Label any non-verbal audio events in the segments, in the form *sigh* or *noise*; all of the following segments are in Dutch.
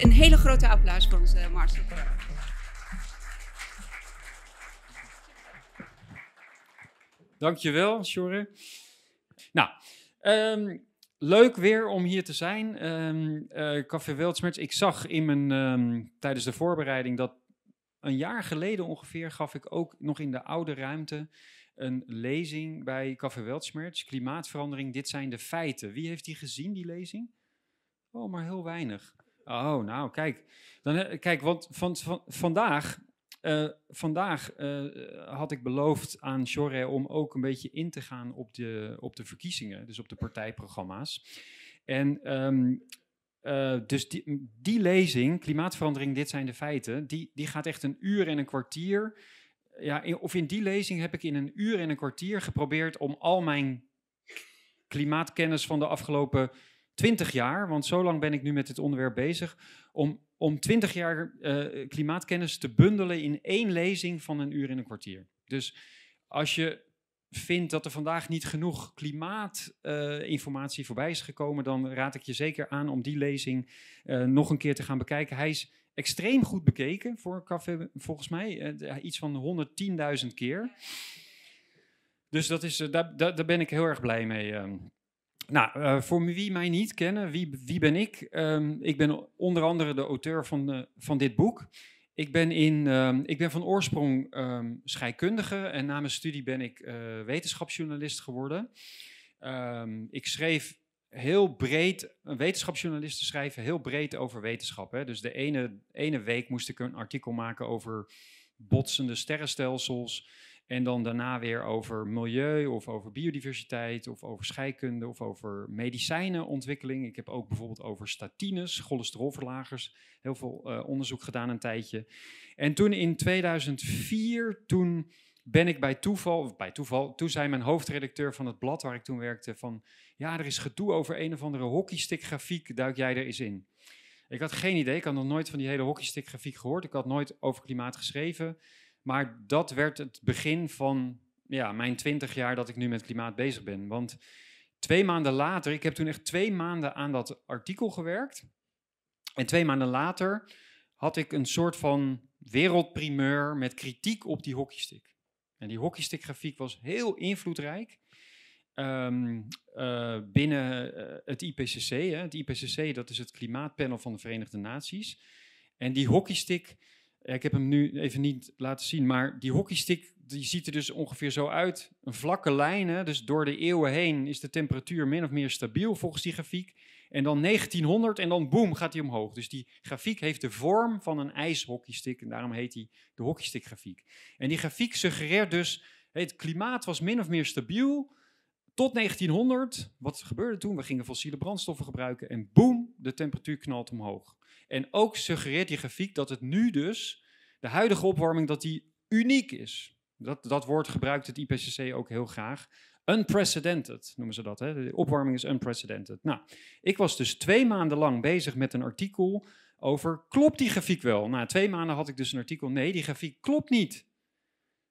Een hele grote applaus voor onze Marcel. Dankjewel, Sjorre. Nou, ehm, leuk weer om hier te zijn. Ehm eh, Café Wildsmerts. Ik zag in mijn, ehm, tijdens de voorbereiding dat een jaar geleden ongeveer gaf ik ook nog in de oude ruimte een lezing bij Café Weltsmerts. Klimaatverandering, dit zijn de feiten. Wie heeft die gezien, die lezing? Oh, maar heel weinig. Oh, nou, kijk. Dan, eh, kijk, want van, van, vandaag, eh, vandaag eh, had ik beloofd aan Jorre om ook een beetje in te gaan op de, op de verkiezingen, dus op de partijprogramma's. En ehm, eh, dus die, die lezing, Klimaatverandering, dit zijn de feiten, die, die gaat echt een uur en een kwartier. Ja, of in die lezing heb ik in een uur en een kwartier geprobeerd om al mijn klimaatkennis van de afgelopen 20 jaar, want zo lang ben ik nu met dit onderwerp bezig, om, om 20 jaar eh, klimaatkennis te bundelen in één lezing van een uur en een kwartier. Dus als je vindt dat er vandaag niet genoeg klimaatinformatie voorbij is gekomen, dan raad ik je zeker aan om die lezing eh, nog een keer te gaan bekijken. Hij is extreem goed bekeken voor café, volgens mij. eh, iets van 110.000 keer. Dus dat is, eh, daar, daar, daar ben ik heel erg blij mee. Nou, eh, voor wie mij niet kennen, wie, wie ben ik? Ehm, ik ben onder andere de auteur van, eh, van dit boek. Ik ben, in, ehm, ik ben van oorsprong ehm, scheikundige en na mijn studie ben ik eh, wetenschapsjournalist geworden. Ik schreef heel breed, wetenschapsjournalisten schrijven heel breed over wetenschap. Hè. Dus de ene, ene week moest ik een artikel maken over botsende sterrenstelsels. En dan daarna weer over milieu of over biodiversiteit of over scheikunde of over medicijnenontwikkeling. Ik heb ook bijvoorbeeld over statines, cholesterolverlagers, heel veel eh, onderzoek gedaan een tijdje. En toen in 2004, toen ben ik bij toeval, of bij toeval, toen zei mijn hoofdredacteur van het blad waar ik toen werkte van, ja, er is gedoe over een of andere hockeystickgrafiek, duik jij er eens in? Ik had geen idee, ik had nog nooit van die hele hockeystickgrafiek gehoord, ik had nooit over klimaat geschreven. Maar dat werd het begin van ja, mijn twintig jaar dat ik nu met klimaat bezig ben. Want twee maanden later, ik heb toen echt twee maanden aan dat artikel gewerkt. En twee maanden later had ik een soort van wereldprimeur met kritiek op die hockeystick. En die hockeystickgrafiek was heel invloedrijk ehm, eh, binnen eh, het IPCC. Hè. Het IPCC, dat is het klimaatpanel van de Verenigde Naties. En die hockeystick, ik heb hem nu even niet laten zien, maar die hockeystick die ziet er dus ongeveer zo uit. Een vlakke lijn, hè, dus door de eeuwen heen is de temperatuur min of meer stabiel volgens die grafiek. En dan 1900 en dan boem gaat hij omhoog. Dus die grafiek heeft de vorm van een ijshockeystick en daarom heet hij de hockeystickgrafiek. En die grafiek suggereert dus, het klimaat was min of meer stabiel tot 1900. Wat gebeurde toen? We gingen fossiele brandstoffen gebruiken en boem, de temperatuur knalt omhoog. En ook suggereert die grafiek dat het nu dus, de huidige opwarming, dat die uniek is. Dat, dat woord gebruikt het IPCC ook heel graag. Unprecedented noemen ze dat. Hè? De opwarming is unprecedented. Nou, ik was dus twee maanden lang bezig met een artikel over, klopt die grafiek wel? Na twee maanden had ik dus een artikel, nee, die grafiek klopt niet.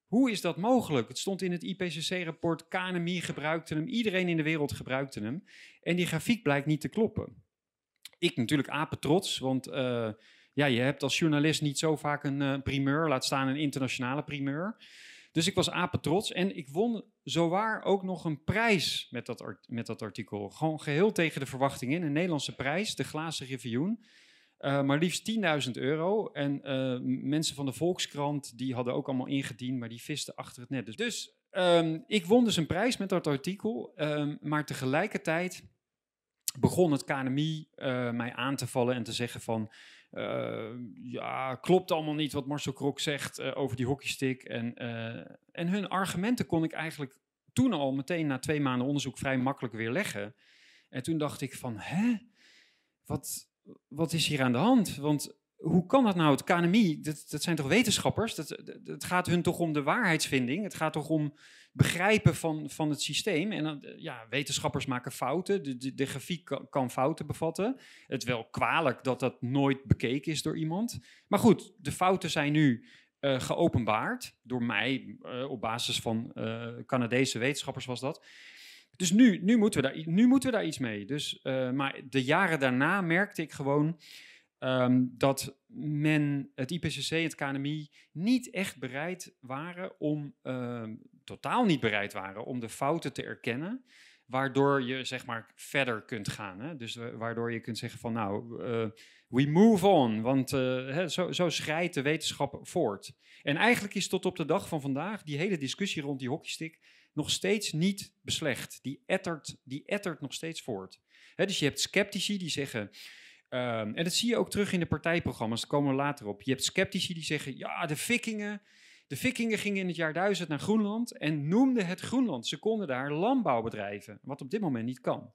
Hoe is dat mogelijk? Het stond in het IPCC-rapport, KNMI gebruikte hem, iedereen in de wereld gebruikte hem. En die grafiek blijkt niet te kloppen. Ik natuurlijk apetrots, want uh, ja, je hebt als journalist niet zo vaak een uh, primeur, laat staan een internationale primeur. Dus ik was apetrots en ik won zowaar ook nog een prijs met dat, met dat artikel. Gewoon geheel tegen de verwachtingen in. Een Nederlandse prijs, de Glazen Review. Uh, maar liefst 10.000 euro. En mensen van de Volkskrant, die hadden ook allemaal ingediend, maar die visten achter het net. Dus, dus um, ik won dus een prijs met dat artikel. Um, maar tegelijkertijd begon het KNMI uh, mij aan te vallen en te zeggen van... Uh, ja, klopt allemaal niet wat Marcel Krok zegt uh, over die hockeystick. En, en hun argumenten kon ik eigenlijk toen al meteen na twee maanden onderzoek vrij makkelijk weer leggen. En toen dacht ik van, hè? Wat, wat is hier aan de hand? Want hoe kan dat nou? Het KNMI, dat, dat zijn toch wetenschappers? Dat, het gaat hun toch om de waarheidsvinding? Het gaat toch om begrijpen van, van het systeem? En dan, ja, wetenschappers maken fouten. De, de, de grafiek kan, fouten bevatten. Het wel kwalijk dat dat nooit bekeken is door iemand. Maar goed, de fouten zijn nu uh, geopenbaard. Door mij, uh, op basis van Canadese wetenschappers was dat. Dus nu, nu, moeten, we daar, nu moeten we daar iets mee. Dus, maar de jaren daarna merkte ik gewoon ehm, dat men, het IPCC, het KNMI, niet echt bereid waren om, ehm, totaal niet bereid waren om de fouten te erkennen waardoor je zeg maar verder kunt gaan. Hè? Dus waardoor je kunt zeggen van nou, uh, we move on, want hè, zo, zo schrijdt de wetenschap voort. En eigenlijk is tot op de dag van vandaag die hele discussie rond die hockeystick nog steeds niet beslecht. Die ettert, die ettert nog steeds voort. Dus je hebt sceptici die zeggen, um, en dat zie je ook terug in de partijprogramma's, daar komen we later op. Je hebt sceptici die zeggen, ja, de vikingen, de vikingen gingen in het jaar 1000 naar Groenland en noemden het Groenland. Ze konden daar landbouw bedrijven, wat op dit moment niet kan.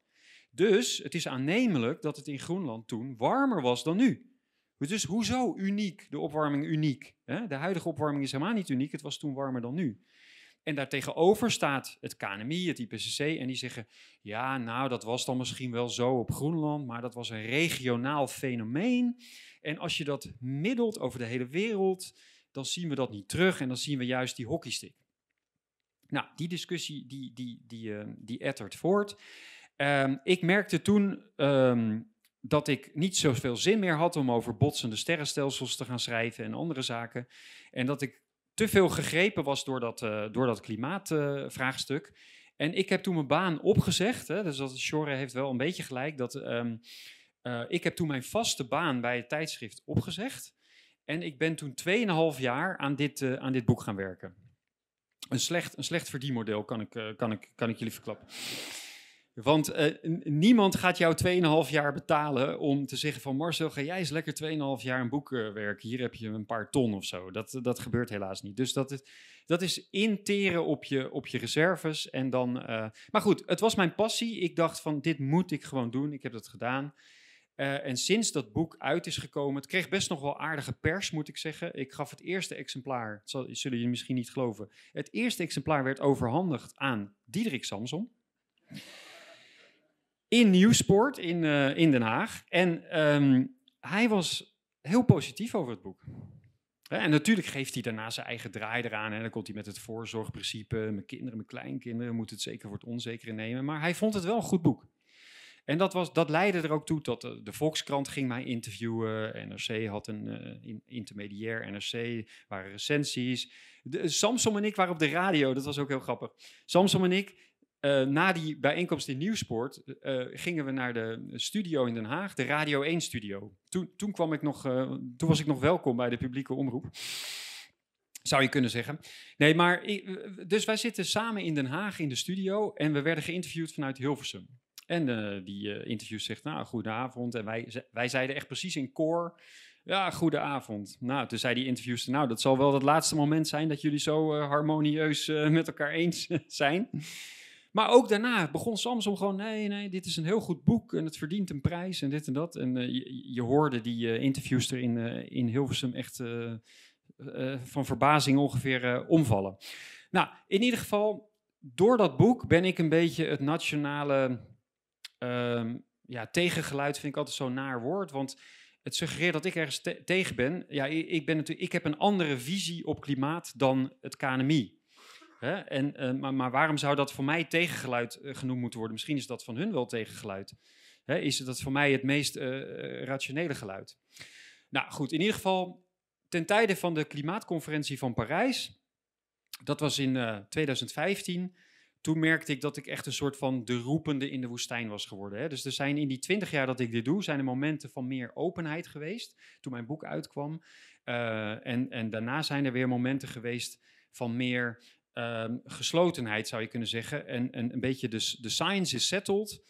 Dus het is aannemelijk dat het in Groenland toen warmer was dan nu. Dus hoezo uniek, de opwarming uniek? De huidige opwarming is helemaal niet uniek, het was toen warmer dan nu. En daartegenover staat het KNMI, het IPCC, en die zeggen: ja, nou, dat was dan misschien wel zo op Groenland, maar dat was een regionaal fenomeen. En als je dat middelt over de hele wereld, dan zien we dat niet terug en dan zien we juist die hockeystick. Nou, die discussie die, die, die, uh, die ettert voort. Um, ik merkte toen um, dat ik niet zoveel zin meer had om over botsende sterrenstelsels te gaan schrijven en andere zaken. En dat ik te veel gegrepen was door dat, uh, door dat klimaatvraagstuk. En ik heb toen mijn baan opgezegd. Hè, dus dat Shore heeft wel een beetje gelijk. Dat, um, ik heb toen mijn vaste baan bij het tijdschrift opgezegd. En ik ben toen 2,5 jaar aan dit, uh, aan dit boek gaan werken. Een slecht, een slecht verdienmodel kan ik, kan, ik, kan ik jullie verklappen. Want uh, niemand gaat jou 2,5 jaar betalen om te zeggen van Marcel, ga jij eens lekker 2,5 jaar een boek werken. Hier heb je een paar ton of zo. Dat, dat gebeurt helaas niet. Dus dat is, dat is interen op je, op je reserves. En dan, maar goed, het was mijn passie. Ik dacht van dit moet ik gewoon doen. Ik heb dat gedaan. En sinds dat boek uit is gekomen, het kreeg best nog wel aardige pers, moet ik zeggen. Ik gaf het eerste exemplaar, zal, zullen jullie misschien niet geloven. Het eerste exemplaar werd overhandigd aan Diederik Samson. In Nieuwsport in, uh, in Den Haag. En um, hij was heel positief over het boek. En natuurlijk geeft hij daarna zijn eigen draai eraan. En dan komt hij met het voorzorgprincipe. Mijn kinderen, mijn kleinkinderen moeten het zeker voor het onzekere nemen. Maar hij vond het wel een goed boek. En dat, was, dat leidde er ook toe dat de, de Volkskrant ging mij interviewen. NRC had een uh, in, intermediair, NRC waren recensies. De, Samson en ik waren op de radio, dat was ook heel grappig. Samson en ik, uh, na die bijeenkomst in Nieuwsport, uh, gingen we naar de studio in Den Haag, de Radio 1 studio. Toen, toen, kwam ik nog, toen was ik nog welkom bij de publieke omroep. Zou je kunnen zeggen. Nee, maar dus wij zitten samen in Den Haag in de studio en we werden geïnterviewd vanuit Hilversum. En die interview zegt, nou, goedenavond. En wij, wij zeiden echt precies in koor, ja, goedenavond. Nou, toen zei die interviewster, nou, dat zal wel het laatste moment zijn dat jullie zo harmonieus met elkaar eens zijn. Maar ook daarna begon Samson gewoon, nee, nee, dit is een heel goed boek en het verdient een prijs en dit en dat. En je, je, hoorde die interviewster in, in Hilversum echt van verbazing ongeveer omvallen. Nou, in ieder geval, door dat boek ben ik een beetje het nationale Um, ja, tegengeluid vind ik altijd zo'n naar woord, want het suggereert dat ik ergens te tegen ben. Ja, ik, ben natuurlijk, ik heb een andere visie op klimaat dan het KNMI. Hè? En, uh, maar, maar, waarom zou dat voor mij tegengeluid uh, genoemd moeten worden? Misschien is dat van hun wel tegengeluid. Hè? Is dat voor mij het meest uh, rationele geluid? Nou goed, in ieder geval, ten tijde van de klimaatconferentie van Parijs, dat was in 2015 toen merkte ik dat ik echt een soort van de roepende in de woestijn was geworden. Hè. Dus er zijn in die twintig jaar dat ik dit doe, zijn er momenten van meer openheid geweest. Toen mijn boek uitkwam. En, en daarna zijn er weer momenten geweest van meer um, geslotenheid, zou je kunnen zeggen. En, en een beetje de, de science is settled.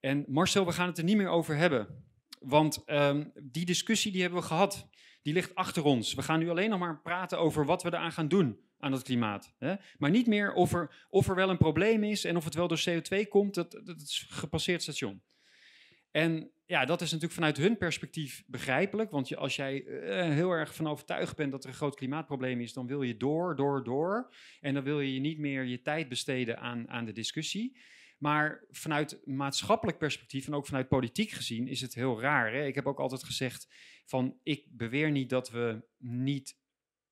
En Marcel, we gaan het er niet meer over hebben. Want um, die discussie die hebben we gehad. Die ligt achter ons. We gaan nu alleen nog maar praten over wat we eraan gaan doen aan het klimaat. Hè? Maar niet meer of er, of er wel een probleem is en of het wel door CO2 komt, dat, dat is gepasseerd station. En ja, dat is natuurlijk vanuit hun perspectief begrijpelijk. Want je, als jij uh, heel erg van overtuigd bent dat er een groot klimaatprobleem is, dan wil je door, door, door. En dan wil je niet meer je tijd besteden aan, aan de discussie. Maar vanuit maatschappelijk perspectief en ook vanuit politiek gezien is het heel raar. Hè? Ik heb ook altijd gezegd van ik beweer niet dat we niet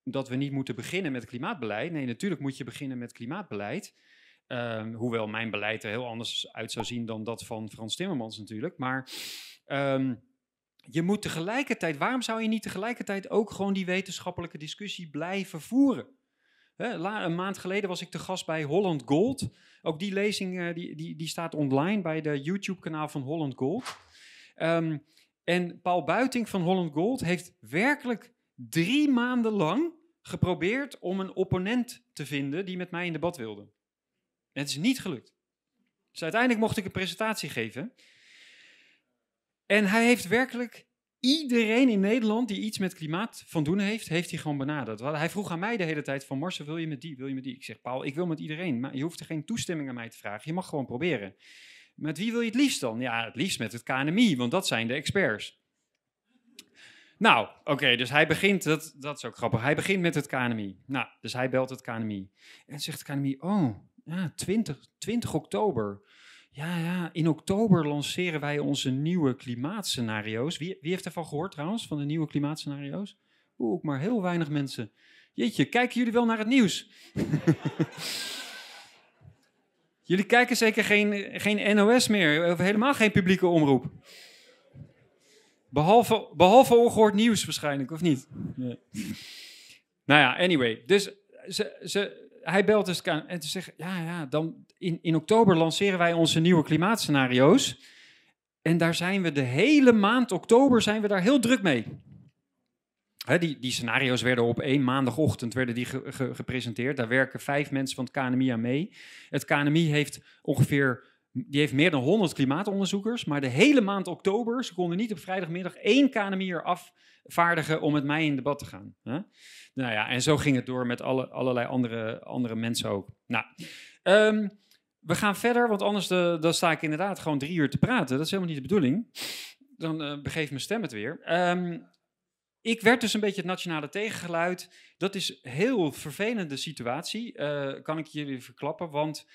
dat we niet moeten beginnen met klimaatbeleid. Nee, natuurlijk moet je beginnen met klimaatbeleid. Um, hoewel mijn beleid er heel anders uit zou zien dan dat van Frans Timmermans natuurlijk. Maar um, je moet tegelijkertijd, waarom zou je niet tegelijkertijd ook gewoon die wetenschappelijke discussie blijven voeren? Een maand geleden was ik te gast bij Holland Gold. Ook die lezing eh, die, die, die staat online bij de YouTube-kanaal van Holland Gold. Ehm, en Paul Buiting van Holland Gold heeft werkelijk drie maanden lang geprobeerd om een opponent te vinden die met mij in debat wilde. Het is niet gelukt. Dus uiteindelijk mocht ik een presentatie geven. En hij heeft werkelijk iedereen in Nederland die iets met klimaat van doen heeft, heeft hij gewoon benaderd. Hij vroeg aan mij de hele tijd van Marcel, wil je met die, wil je met die? Ik zeg, Paul, ik wil met iedereen, maar je hoeft er geen toestemming aan mij te vragen. Je mag gewoon proberen. Met wie wil je het liefst dan? Ja, het liefst met het KNMI, want dat zijn de experts. Nou, oké, dus hij begint, dat, dat is ook grappig, hij begint met het KNMI. Nou, dus hij belt het KNMI. En zegt het KNMI, oh, ja, 20, 20 oktober. Ja, ja, in oktober lanceren wij onze nieuwe klimaatscenario's. Wie, wie heeft ervan gehoord trouwens, van de nieuwe klimaatscenario's? Oeh, ook maar heel weinig mensen. Jeetje, kijken jullie wel naar het nieuws? *laughs* jullie kijken zeker geen, geen NOS meer, of helemaal geen publieke omroep. Behalve, behalve ongehoord nieuws waarschijnlijk, of niet? Nee. Nou ja, anyway. Dus ze, ze, hij belt dus aan en zeggen, ja, ja, dan in, in oktober lanceren wij onze nieuwe klimaatscenario's. En daar zijn we de hele maand oktober zijn we daar heel druk mee. Die, die scenario's werden op één maandagochtend werden die ge- ge- gepresenteerd. Daar werken vijf mensen van het KNMI aan mee. Het KNMI heeft ongeveer die heeft meer dan 100 klimaatonderzoekers, maar de hele maand oktober, ze konden niet op vrijdagmiddag één KNMI'er afvaardigen om met mij in debat te gaan. Hè? Nou ja, en zo ging het door met alle, allerlei andere, andere mensen ook. Nou, ehm, we gaan verder, want anders de, dan sta ik inderdaad gewoon drie uur te praten. Dat is helemaal niet de bedoeling. Dan eh begeeft mijn stem het weer. Ehm, ik werd dus een beetje het nationale tegengeluid. Dat is een heel vervelende situatie, eh, kan ik jullie verklappen. Want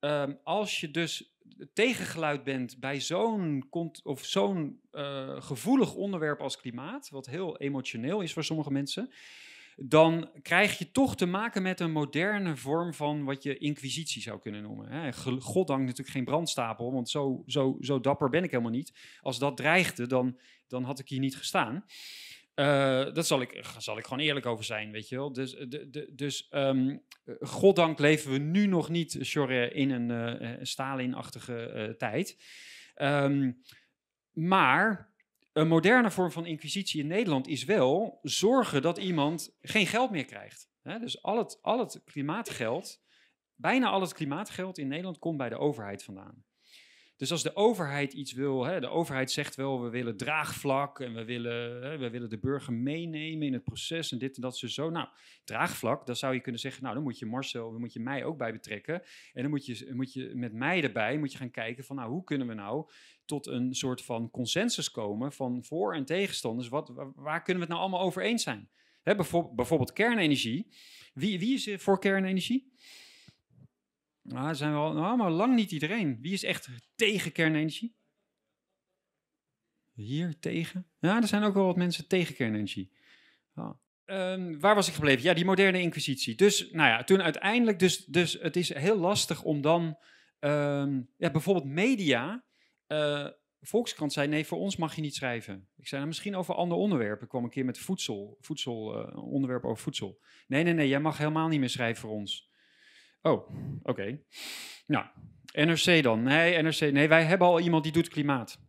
ehm, als je dus tegengeluid bent bij zo'n eh, gevoelig onderwerp als klimaat, wat heel emotioneel is voor sommige mensen, dan krijg je toch te maken met een moderne vorm van wat je inquisitie zou kunnen noemen. Hè. Goddank natuurlijk geen brandstapel, want zo, zo, zo dapper ben ik helemaal niet. Als dat dreigde, dan, dan had ik hier niet gestaan. Eh, dat zal ik, zal ik gewoon eerlijk over zijn, weet je wel. Dus, eh, de, de, dus ehm, eh, goddank leven we nu nog niet, Sjorre, in een eh, Stalin-achtige tijd. Ehm, maar een moderne vorm van inquisitie in Nederland is wel zorgen dat iemand geen geld meer krijgt. Hè? Dus al het, al het klimaatgeld, bijna al het klimaatgeld in Nederland komt bij de overheid vandaan. Dus als de overheid iets wil, hè, de overheid zegt wel, we willen draagvlak en we willen, hè, we willen de burger meenemen in het proces en dit en dat ze zo. Nou, draagvlak, dan zou je kunnen zeggen, nou dan moet je Marcel, dan moet je mij ook bij betrekken. En dan moet je, moet je met mij erbij, moet je gaan kijken van, nou hoe kunnen we nou tot een soort van consensus komen van voor- en tegenstanders. Wat, waar, kunnen we het nou allemaal over eens zijn? Hè, bijvoorbeeld, kernenergie. Wie, wie is voor kernenergie? Nou, zijn wel, nou, maar lang niet iedereen. Wie is echt tegen kernenergie? Hier tegen? Ja, er zijn ook wel wat mensen tegen kernenergie. Ehm, waar was ik gebleven? Ja, die moderne inquisitie. Dus, nou ja, toen uiteindelijk, dus, dus het is heel lastig om dan, ehm, ja, bijvoorbeeld media. eh, Volkskrant zei, nee, voor ons mag je niet schrijven. Ik zei, nou, misschien over andere onderwerpen. Ik kwam een keer met voedsel, voedsel eh, onderwerp over voedsel. Nee, nee, nee, jij mag helemaal niet meer schrijven voor ons. Oh, oké. Nou, NRC dan. Nee, NRC. Nee, wij hebben al iemand die doet klimaat.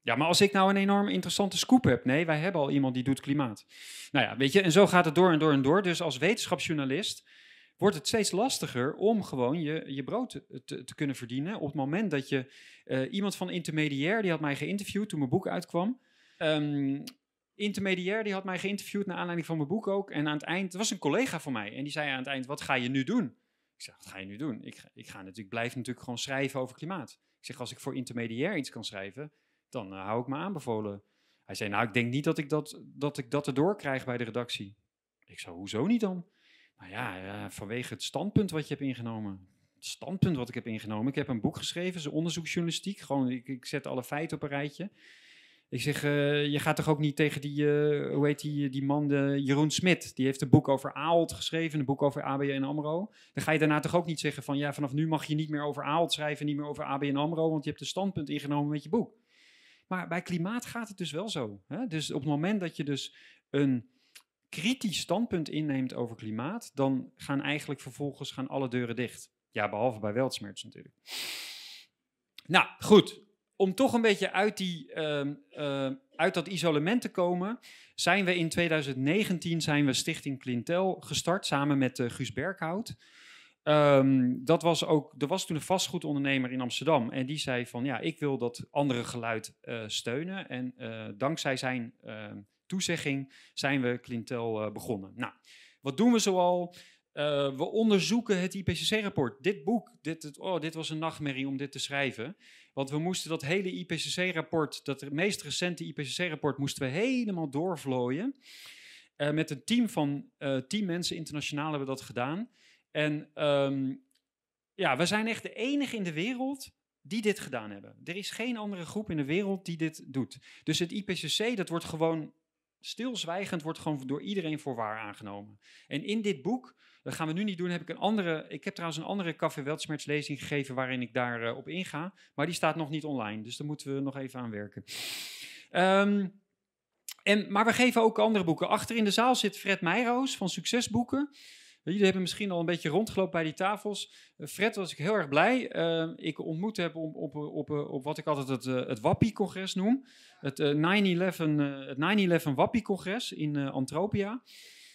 Ja, maar als ik nou een enorm interessante scoop heb. Nee, wij hebben al iemand die doet klimaat. Nou ja, weet je, en zo gaat het door en door en door. Dus als wetenschapsjournalist wordt het steeds lastiger om gewoon je, je brood te, kunnen verdienen. Op het moment dat je eh, iemand van Intermediair, die had mij geïnterviewd toen mijn boek uitkwam. Ehm, Intermediair, die had mij geïnterviewd naar aanleiding van mijn boek ook. En aan het eind, het was een collega van mij. En die zei aan het eind, wat ga je nu doen? Ik zeg, wat ga je nu doen? Ik, ik ga natuurlijk, blijf natuurlijk gewoon schrijven over klimaat. Ik zeg, als ik voor intermediair iets kan schrijven, dan eh, hou ik me aanbevolen. Hij zei, nou, ik denk niet dat ik dat, dat, ik dat erdoor krijg bij de redactie. Ik zei, hoezo niet dan? Nou ja, ja, vanwege het standpunt wat je hebt ingenomen. Het standpunt wat ik heb ingenomen. Ik heb een boek geschreven, is onderzoeksjournalistiek. Gewoon, ik, ik zet alle feiten op een rijtje. Ik zeg, eh, je gaat toch ook niet tegen die, eh, hoe heet die, die man, de Jeroen Smit. Die heeft een boek over Ahold geschreven, een boek over ABN AMRO. Dan ga je daarna toch ook niet zeggen van, ja, vanaf nu mag je niet meer over Ahold schrijven, niet meer over ABN AMRO, want je hebt een standpunt ingenomen met je boek. Maar bij klimaat gaat het dus wel zo. Hè? Dus op het moment dat je dus een kritisch standpunt inneemt over klimaat, dan gaan eigenlijk vervolgens gaan alle deuren dicht. Ja, behalve bij Weltsmerts natuurlijk. Nou, goed. Om toch een beetje uit, die, ehm, eh, uit dat isolement te komen, zijn we in 2019 zijn we Stichting Clintel gestart samen met uh, Guus Berghout. Ehm, dat was ook, er was toen een vastgoedondernemer in Amsterdam en die zei van ja, ik wil dat andere geluid uh, steunen. En dankzij zijn ehm, toezegging zijn we Clintel begonnen. Nou, wat doen we zoal? We onderzoeken het IPCC-rapport. Dit boek, dit, oh, dit was een nachtmerrie om dit te schrijven. Want we moesten dat hele IPCC-rapport, dat meest recente IPCC-rapport, moesten we helemaal doorvlooien. Uh, met een team van uh, tien mensen, internationaal hebben we dat gedaan. En um, ja, we zijn echt de enige in de wereld die dit gedaan hebben. Er is geen andere groep in de wereld die dit doet. Dus het IPCC, dat wordt gewoon stilzwijgend, wordt gewoon door iedereen voor waar aangenomen. En in dit boek dat gaan we nu niet doen. Heb ik, een andere, ik heb trouwens een andere Café Weltschmerz gegeven waarin ik daarop uh, op inga. Maar die staat nog niet online, dus daar moeten we nog even aan werken. Um, en, maar we geven ook andere boeken. Achter in de zaal zit Fred Meijroos van Succesboeken. Jullie hebben misschien al een beetje rondgelopen bij die tafels. Uh, Fred was ik heel erg blij. Uh, ik ontmoet heb op, op, op, wat ik altijd het, uh, het Wappie-congres noem. Het 9-11 het 9/11 Wappie-congres in Antropia.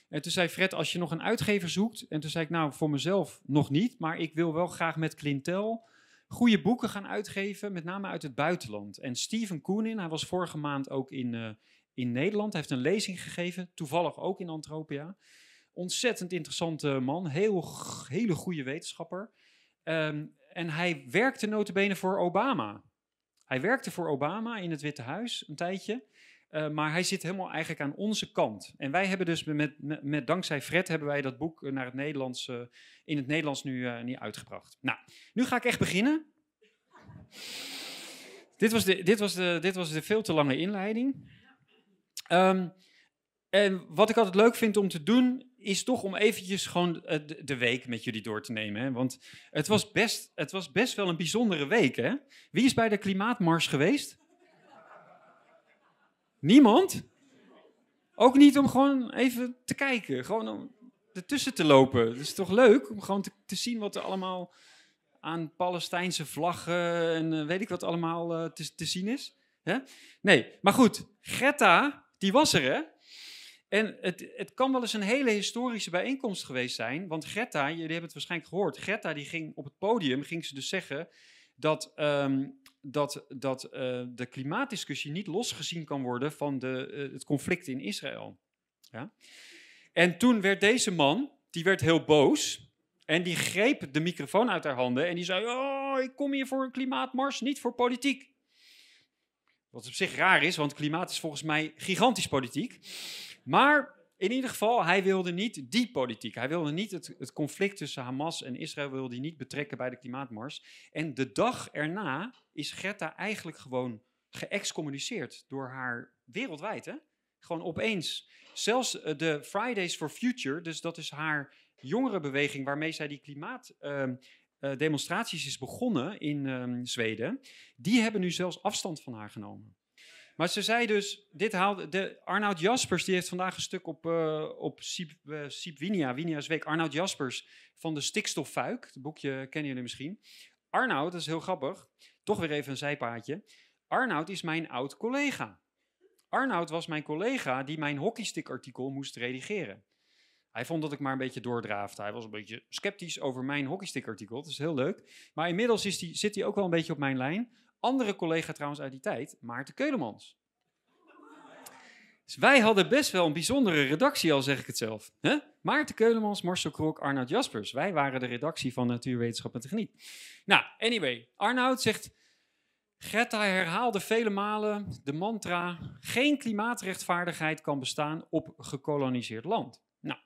En toen zei Fred, als je nog een uitgever zoekt. En toen zei ik, nou, voor mezelf nog niet. Maar ik wil wel graag met Clintel goede boeken gaan uitgeven. Met name uit het buitenland. En Steven Koenin, hij was vorige maand ook in, uh, in Nederland. Hij heeft een lezing gegeven. Toevallig ook in Antropia. Ontzettend interessante man. Heel, hele goede wetenschapper. Um, en hij werkte notabene voor Obama. Hij werkte voor Obama in het Witte Huis een tijdje. Uh, maar hij zit helemaal eigenlijk aan onze kant. En wij hebben dus met, met, dankzij Fred hebben wij dat boek naar het Nederlands, uh, in het Nederlands nu, nu uitgebracht. Nou, nu ga ik echt beginnen. dit, was de, dit, was de, dit was de veel te lange inleiding. Um, en wat ik altijd leuk vind om te doen, is toch om eventjes gewoon de week met jullie door te nemen. Hè? Want het was, best, het was best wel een bijzondere week. Hè? Wie is bij de klimaatmars geweest? Niemand? Ook niet om gewoon even te kijken, gewoon om ertussen te lopen. Het is toch leuk om gewoon te, zien wat er allemaal aan Palestijnse vlaggen en uh, weet ik wat allemaal uh, te, te, zien is. Hè? Nee, maar goed, Greta, die was er hè. En het, het kan wel eens een hele historische bijeenkomst geweest zijn, want Greta, jullie hebben het waarschijnlijk gehoord, Greta die ging op het podium, ging ze dus zeggen dat um, dat, dat uh, de klimaatdiscussie niet losgezien kan worden van de, uh, het conflict in Israël. Ja? En toen werd deze man, die werd heel boos en die greep de microfoon uit haar handen en die zei, oh, ik kom hier voor een klimaatmars, niet voor politiek. Wat op zich raar is, want klimaat is volgens mij gigantisch politiek. Maar in ieder geval, hij wilde niet die politiek. Hij wilde niet het, het conflict tussen Hamas en Israël wilde hij niet betrekken bij de klimaatmars. En de dag erna is Greta eigenlijk gewoon geëxcommuniceerd door haar wereldwijd. Hè? Gewoon opeens. Zelfs eh, de Fridays for Future, dus dat is haar jongerenbeweging waarmee zij die klimaatdemonstraties uh, uh, is begonnen in um, Zweden, die hebben nu zelfs afstand van haar genomen. Maar ze zei dus, dit haalde, de, Arnoud Jaspers, die heeft vandaag een stuk op, uh, op uh, Winia, Winia's Week, Arnoud Jaspers van de Stikstoffuik, het boekje kennen jullie misschien. Arnoud, dat is heel grappig, toch weer even een zijpaadje. Arnoud is mijn oud collega. Arnoud was mijn collega die mijn hockeystick-artikel moest redigeren. Hij vond dat ik maar een beetje doordraafde. Hij was een beetje sceptisch over mijn hockeystick-artikel. Dat is heel leuk. Maar inmiddels is zit hij ook wel een beetje op mijn lijn. Andere collega trouwens uit die tijd, Maarten Keulemans. Dus wij hadden best wel een bijzondere redactie, al zeg ik het zelf. Maarten Keulemans, Marcel Krok, Arnoud Jaspers. Wij waren de redactie van Natuurwetenschap en Techniek. Nou, anyway, Arnoud zegt... Greta herhaalde vele malen de mantra... geen klimaatrechtvaardigheid kan bestaan op gekoloniseerd land. Nou,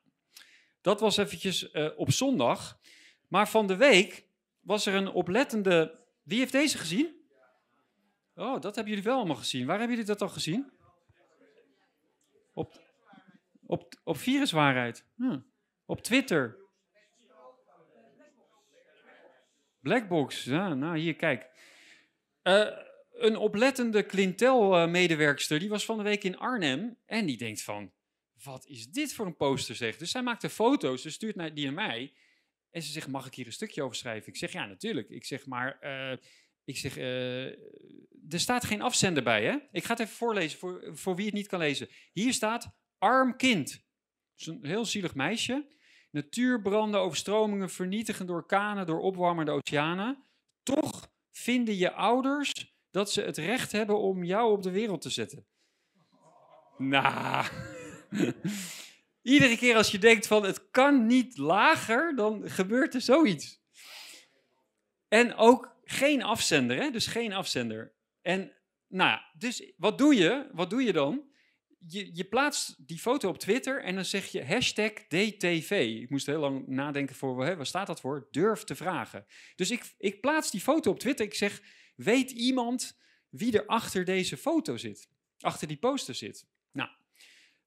dat was eventjes uh, op zondag. Maar van de week was er een oplettende... Wie heeft deze gezien? Oh, dat hebben jullie wel allemaal gezien. Waar hebben jullie dat al gezien? Op, op, op Viruswaarheid. Hm. Op Twitter. Blackbox. Ja, nou, hier, kijk. Uh, een oplettende Clintel-medewerkster, die was van de week in Arnhem en die denkt van, wat is dit voor een poster zeg? Dus zij maakte foto's, ze stuurt die naar mij en ze zegt, mag ik hier een stukje over schrijven? Ik zeg, ja, natuurlijk. Ik zeg, maar, uh, ik zeg, uh, er staat geen afzender bij, hè? Ik ga het even voorlezen voor, voor wie het niet kan lezen. Hier staat, arm kind. is een heel zielig meisje. Natuurbranden, overstromingen, vernietigen door orkanen, door opwarmende oceanen. Toch vinden je ouders dat ze het recht hebben om jou op de wereld te zetten. Nou, *laughs* iedere keer als je denkt van het kan niet lager, dan gebeurt er zoiets. En ook geen afzender, hè? dus geen afzender. En nou dus wat doe je? Wat doe je dan? Je, je plaatst die foto op Twitter en dan zeg je hashtag DTV. Ik moest heel lang nadenken voor, hè, waar staat dat voor? Durf te vragen. Dus ik, ik plaats die foto op Twitter. Ik zeg, weet iemand wie er achter deze foto zit? Achter die poster zit? Nou,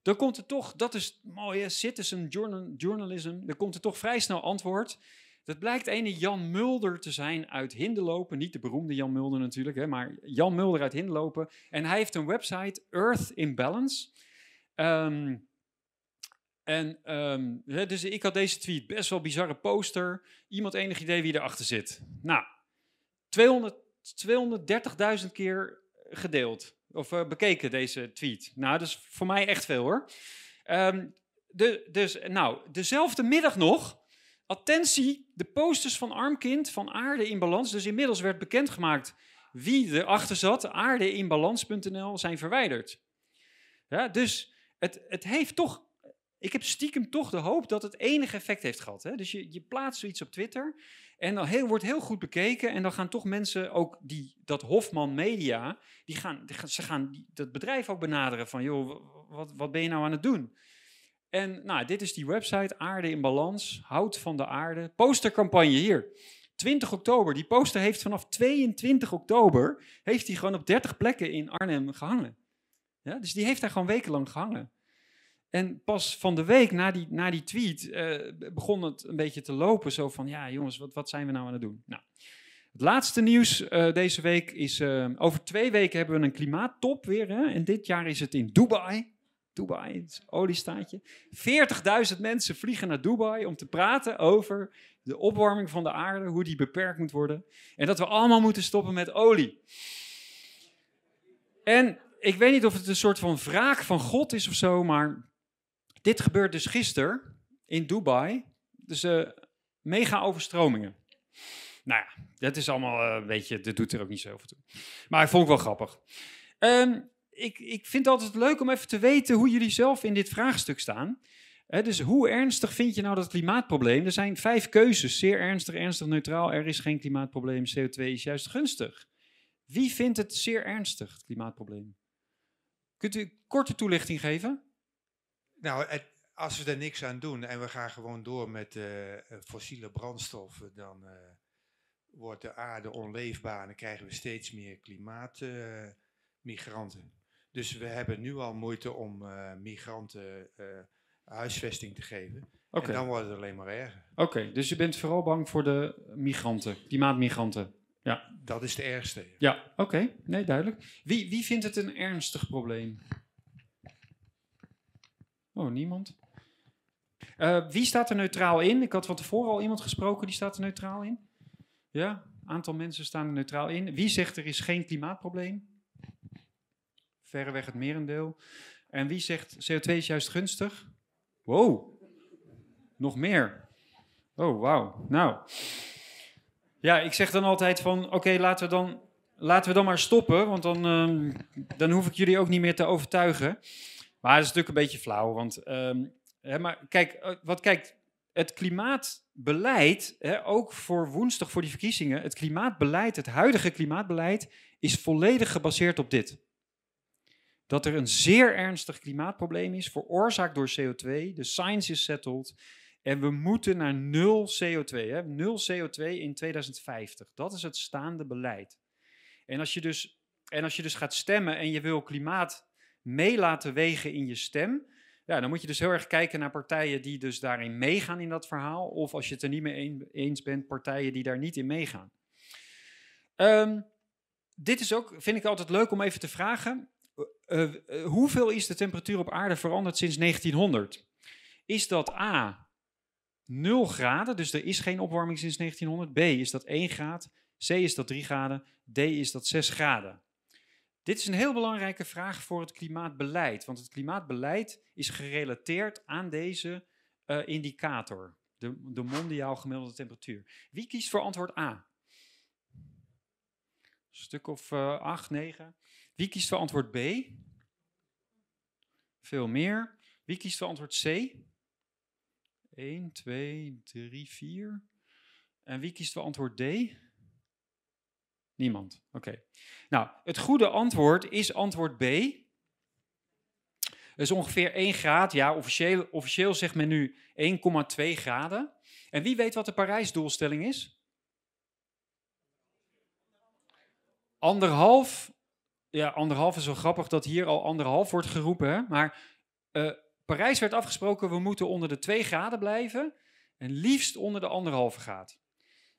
dan komt er toch, dat is mooie citizen journalism, dan komt er toch vrij snel antwoord. Dat blijkt ene Jan Mulder te zijn uit Hindelopen. Niet de beroemde Jan Mulder natuurlijk, hè, maar Jan Mulder uit Hindelopen. En hij heeft een website, Earth in Balance. Ehm, en um, dus ik had deze tweet, best wel bizarre poster. Iemand enig idee wie erachter zit? Nou, 230.000 keer gedeeld. Of uh, bekeken deze tweet. Nou, dat is voor mij echt veel hoor. Um, de, dus, nou, dezelfde middag nog Attentie, de posters van Armkind van Aarde in Balans, dus inmiddels werd bekendgemaakt wie erachter zat, aardeinbalans.nl, zijn verwijderd. Ja, dus het, het heeft toch, ik heb stiekem toch de hoop dat het enig effect heeft gehad. Hè? Dus je, je plaatst zoiets op Twitter en dan heel, wordt heel goed bekeken en dan gaan toch mensen, ook die, dat Hofman Media, die gaan, ze gaan dat bedrijf ook benaderen van, joh, wat, wat ben je nou aan het doen? En nou, dit is die website, Aarde in Balans, Hout van de Aarde. Postercampagne hier. 20 oktober. Die poster heeft vanaf 22 oktober, heeft hij gewoon op 30 plekken in Arnhem gehangen. Ja, dus die heeft daar gewoon wekenlang gehangen. En pas van de week na die, na die tweet uh, begon het een beetje te lopen. Zo van, ja jongens, wat, wat zijn we nou aan het doen? Nou, het laatste nieuws uh, deze week is, uh, over twee weken hebben we een klimaattop weer. Hè? En dit jaar is het in Dubai. Dubai, oliestaatje. 40.000 mensen vliegen naar Dubai om te praten over de opwarming van de aarde, hoe die beperkt moet worden. En dat we allemaal moeten stoppen met olie. En ik weet niet of het een soort van wraak van God is of zo, maar dit gebeurt dus gisteren in Dubai. Dus uh, mega overstromingen. Nou ja, dat is allemaal uh, een beetje, dat doet er ook niet zoveel toe. Maar ik vond het wel grappig. Um, ik, ik vind het altijd leuk om even te weten hoe jullie zelf in dit vraagstuk staan. dus hoe ernstig vind je nou dat klimaatprobleem? Er zijn vijf keuzes. Zeer ernstig, ernstig, neutraal. Er is geen klimaatprobleem. CO2 is juist gunstig. Wie vindt het zeer ernstig, het klimaatprobleem? Kunt u een korte toelichting geven? Nou, als we er niks aan doen en we gaan gewoon door met uh, fossiele brandstoffen, dan uh, wordt de aarde onleefbaar en dan krijgen we steeds meer klimaatmigranten. Dus we hebben nu al moeite om uh, migranten uh, huisvesting te geven. Okay. En dan wordt het alleen maar erger. Oké, dus je bent vooral bang voor de migranten, klimaatmigranten. Ja. Dat is de ergste. Ja, oké. Okay. Nee, duidelijk. Wie, wie vindt het een ernstig probleem? Oh, niemand? Uh, wie staat er neutraal in? Ik had van tevoren al iemand gesproken, die staat er neutraal in. Ja, aantal mensen staan er neutraal in. Wie zegt er is geen klimaatprobleem? Verreweg het merendeel. En wie zegt CO2 is juist gunstig? Wow, nog meer. Oh, wauw. Nou, ja, ik zeg dan altijd van, oké, laten, we dan, laten we dan maar stoppen, want dan, um, dan hoef ik jullie ook niet meer te overtuigen. Maar dat is natuurlijk een beetje flauw, want, um, hè, maar kijk, eh, wat kijkt, het klimaatbeleid, hè, ook voor woensdag voor die verkiezingen, het klimaatbeleid, het huidige klimaatbeleid, is volledig gebaseerd op dit dat er een zeer ernstig klimaatprobleem is, veroorzaakt door CO2. De science is settled. En we moeten naar nul CO2. Hè? Nul CO2 in 2050. Dat is het staande beleid. En als je dus, en als je dus gaat stemmen en je wil klimaat mee laten wegen in je stem, ja, dan moet je dus heel erg kijken naar partijen die dus daarin meegaan in dat verhaal. Of als je het er niet mee eens bent, partijen die daar niet in meegaan. Um, dit is ook, vind ik altijd leuk om even te vragen. Eh, eh, hoeveel is de temperatuur op aarde veranderd sinds 1900? Is dat A, 0 graden, dus er is geen opwarming sinds 1900. B, is dat 1 graad. C, is dat 3 graden. D, is dat 6 graden. Dit is een heel belangrijke vraag voor het klimaatbeleid, want het klimaatbeleid is gerelateerd aan deze uh, indicator, de, de mondiaal gemiddelde temperatuur. Wie kiest voor antwoord A? Een stuk of uh, 8, 9. Wie kiest voor antwoord B? Veel meer. Wie kiest voor antwoord C? 1, 2, 3, 4. En wie kiest voor antwoord D? Niemand. Oké. Nou, het goede antwoord is antwoord B. Dat is ongeveer 1 graad. Ja, officieel, officieel zegt men nu 1,2 graden. En wie weet wat de Parijsdoelstelling is? Anderhalf. Ja, anderhalf is wel grappig dat hier al anderhalf wordt geroepen. Maar uh, Parijs werd afgesproken, we moeten onder de 2 graden blijven. En liefst onder de anderhalve graad.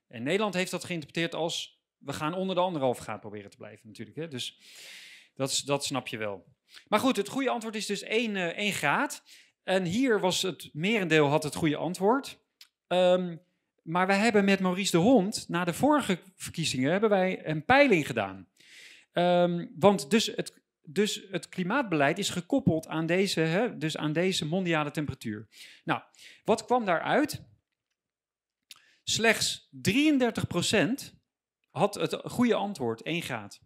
En Nederland heeft dat geïnterpreteerd als, we gaan onder de anderhalve graad proberen te blijven natuurlijk. Hè? Dus dat, dat snap je wel. Maar goed, het goede antwoord is dus 1, uh, 1 graad. En hier was het merendeel had het goede antwoord. Um, maar wij hebben met Maurice de Hond, na de vorige verkiezingen, hebben wij een peiling gedaan. Um, want dus het, dus het klimaatbeleid is gekoppeld aan deze, hè, dus aan deze mondiale temperatuur. Nou, wat kwam daaruit? Slechts 33% had het goede antwoord, 1 graad.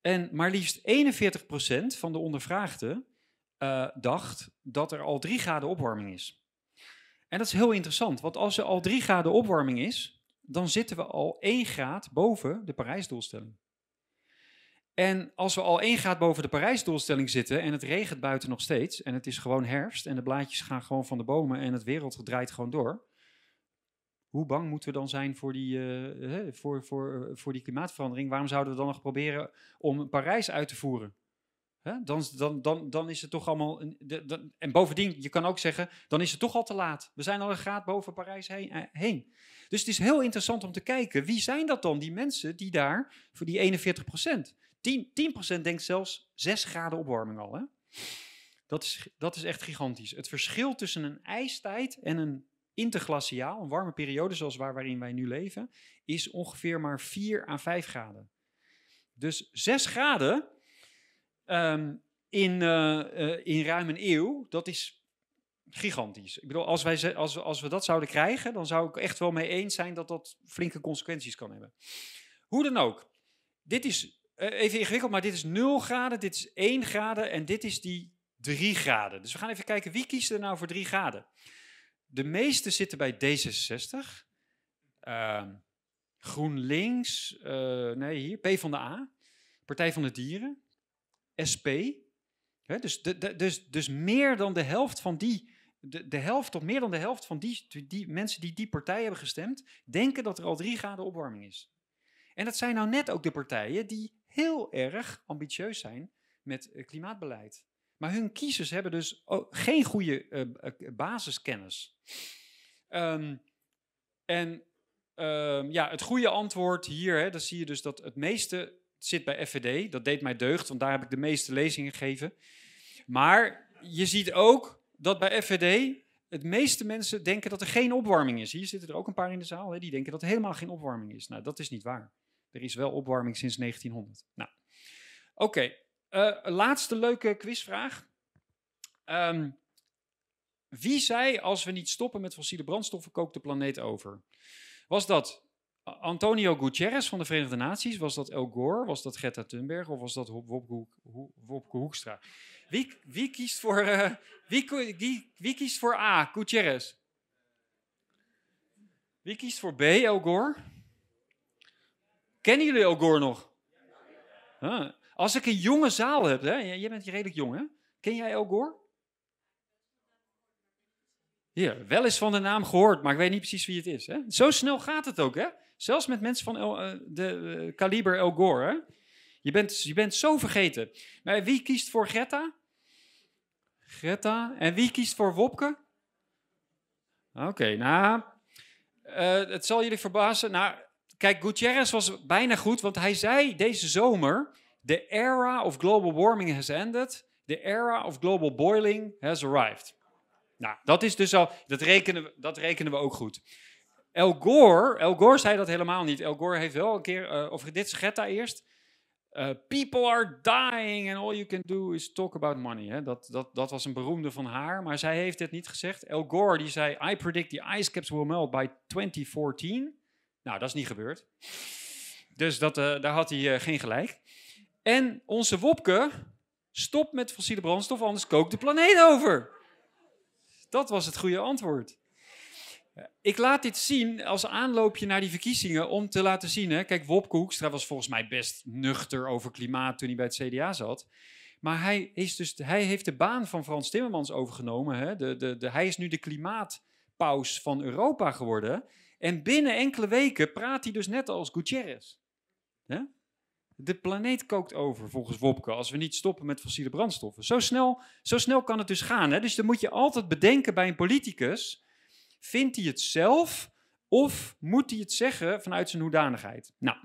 En maar liefst 41% van de ondervraagden uh, dacht dat er al 3 graden opwarming is. En dat is heel interessant, want als er al 3 graden opwarming is, dan zitten we al 1 graad boven de Parijsdoelstelling. En als we al 1 graad boven de Parijsdoelstelling zitten en het regent buiten nog steeds en het is gewoon herfst en de blaadjes gaan gewoon van de bomen en het wereld draait gewoon door, hoe bang moeten we dan zijn voor die, uh, voor, voor, voor die klimaatverandering? Waarom zouden we dan nog proberen om Parijs uit te voeren? Dan, dan, dan, dan is het toch allemaal. En bovendien, je kan ook zeggen, dan is het toch al te laat. We zijn al een graad boven Parijs heen, eh, heen. Dus het is heel interessant om te kijken, wie zijn dat dan, die mensen die daar, voor die 41 procent? 10, 10% denkt zelfs 6 graden opwarming al. Hè? Dat, is, dat is echt gigantisch. Het verschil tussen een ijstijd en een interglaciaal, een warme periode zoals waar, waarin wij nu leven, is ongeveer maar 4 à 5 graden. Dus 6 graden um, in, uh, in ruim een eeuw, dat is gigantisch. Ik bedoel, als, wij, als, als we dat zouden krijgen, dan zou ik echt wel mee eens zijn dat dat flinke consequenties kan hebben. Hoe dan ook, dit is even ingewikkeld, maar dit is 0 graden, dit is 1 graden en dit is die 3 graden. Dus we gaan even kijken, wie kiest er nou voor 3 graden? De meeste zitten bij D66. Uh, GroenLinks, uh, nee hier, P van de A. Partij van de Dieren. SP. Hè, dus, de, dus, dus meer dan de helft van die, de, de helft tot meer dan de helft van die, die mensen die die partij hebben gestemd, denken dat er al 3 graden opwarming is. En dat zijn nou net ook de partijen die heel erg ambitieus zijn met uh, klimaatbeleid. Maar hun kiezers hebben dus geen goede uh, basiskennis. Um, en um, ja, het goede antwoord hier, hè, dan zie je dus dat het meeste zit bij FVD. Dat deed mij deugd, want daar heb ik de meeste lezingen gegeven. Maar je ziet ook dat bij FVD het meeste mensen denken dat er geen opwarming is. Hier zitten er ook een paar in de zaal, hè, die denken dat er helemaal geen opwarming is. Nou, dat is niet waar. Er is wel opwarming sinds 1900. Nou, oké. Uh, laatste leuke quizvraag. Um, wie zei als we niet stoppen met fossiele brandstoffen, kookt de planeet over? Was dat Antonio Guterres van de Verenigde Naties? Was dat El Gore? Was dat Greta Thunberg? Of was dat Wopke, Hoekstra? Wie, wie, kiest voor, uh, wie, wie, kiest voor A, Guterres? Wie kiest voor B, El Gore? Kennen jullie El Gore nog? Als ik een jonge zaal heb, hè? jij bent redelijk jong, hè? Ken jij Gore? Ja, wel eens van de naam gehoord, maar ik weet niet precies wie het is. Hè? Zo snel gaat het ook, hè? Zelfs met mensen van El, uh, de uh, kaliber El Gore, hè? Je bent, je bent zo vergeten. Maar wie kiest voor Greta? Greta. En wie kiest voor Wopke? Oké, nou, uh, het zal jullie verbazen. Nou, Kijk, Gutierrez was bijna goed, want hij zei deze zomer: The era of global warming has ended. The era of global boiling has arrived. Nou, dat is dus al, dat rekenen we, dat rekenen we ook goed. El Gore, El Gore zei dat helemaal niet. El Gore heeft wel een keer, uh, of dit is Greta eerst. Uh, people are dying and all you can do is talk about money. Hè? Dat, dat, dat was een beroemde van haar, maar zij heeft het niet gezegd. El Gore die zei, I predict the ice caps will melt by 2014. Nou, dat is niet gebeurd. Dus dat, uh, daar had hij uh, geen gelijk. En onze Wopke, stop met fossiele brandstof, anders kookt de planeet over. Dat was het goede antwoord. Ik laat dit zien als aanloopje naar die verkiezingen om te laten zien. Hè, kijk, Wopke Hoekstra was volgens mij best nuchter over klimaat toen hij bij het CDA zat. Maar hij, is dus, hij heeft de baan van Frans Timmermans overgenomen. Hè. De, de, de, hij is nu de klimaatpaus van Europa geworden. En binnen enkele weken praat hij dus net als Gutierrez. De planeet kookt over, volgens Wopke, als we niet stoppen met fossiele brandstoffen. Zo snel, zo snel kan het dus gaan. Hè? Dus dan moet je altijd bedenken bij een politicus, vindt hij het zelf of moet hij het zeggen vanuit zijn hoedanigheid? Nou,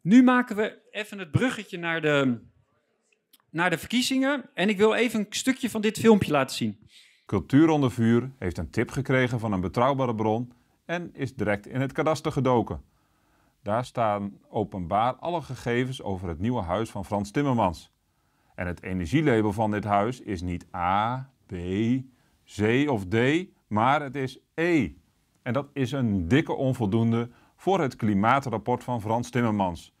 nu maken we even het bruggetje naar de, naar de verkiezingen. En ik wil even een stukje van dit filmpje laten zien. Cultuur onder vuur heeft een tip gekregen van een betrouwbare bron en is direct in het kadaster gedoken. Daar staan openbaar alle gegevens over het nieuwe huis van Frans Timmermans. En het energielabel van dit huis is niet A, B, C of D, maar het is E. En dat is een dikke onvoldoende voor het klimaatrapport van Frans Timmermans.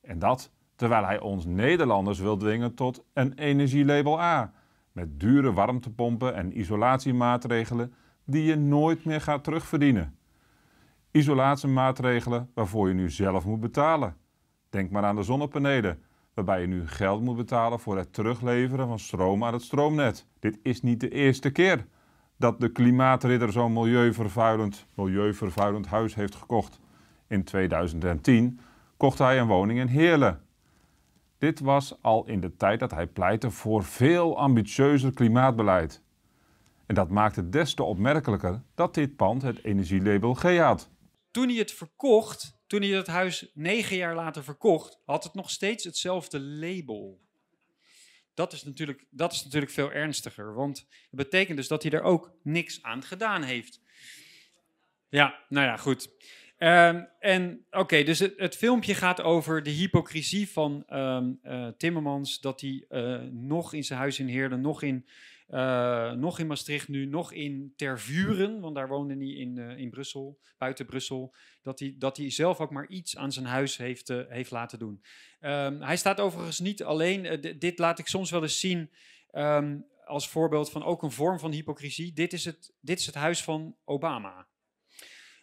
En dat terwijl hij ons Nederlanders wil dwingen tot een energielabel A. Met dure warmtepompen en isolatiemaatregelen die je nooit meer gaat terugverdienen. Isolatiemaatregelen waarvoor je nu zelf moet betalen. Denk maar aan de zonnepanelen, waarbij je nu geld moet betalen voor het terugleveren van stroom aan het stroomnet. Dit is niet de eerste keer dat de klimaatridder zo'n milieuvervuilend, milieuvervuilend huis heeft gekocht. In 2010 kocht hij een woning in Heerlen. Dit was al in de tijd dat hij pleitte voor veel ambitieuzer klimaatbeleid. En dat maakt het des te opmerkelijker dat dit pand het energielabel G had. Toen hij het verkocht, toen hij het huis negen jaar later verkocht, had het nog steeds hetzelfde label. Dat is natuurlijk, dat is natuurlijk veel ernstiger, want het betekent dus dat hij er ook niks aan gedaan heeft. Ja, nou ja, goed. Um, en oké, dus het, filmpje gaat over de hypocrisie van um, Timmermans. Dat hij uh, nog in zijn huis in Heerden, nog in, uh, nog in Maastricht nu, nog in Tervuren, want daar woonde hij in, in Brussel, buiten Brussel. Dat hij, dat hij zelf ook maar iets aan zijn huis heeft, heeft laten doen. Um, hij staat overigens niet alleen, dit laat ik soms wel eens zien als voorbeeld van ook een vorm van hypocrisie. Dit is het, dit is het huis van Obama.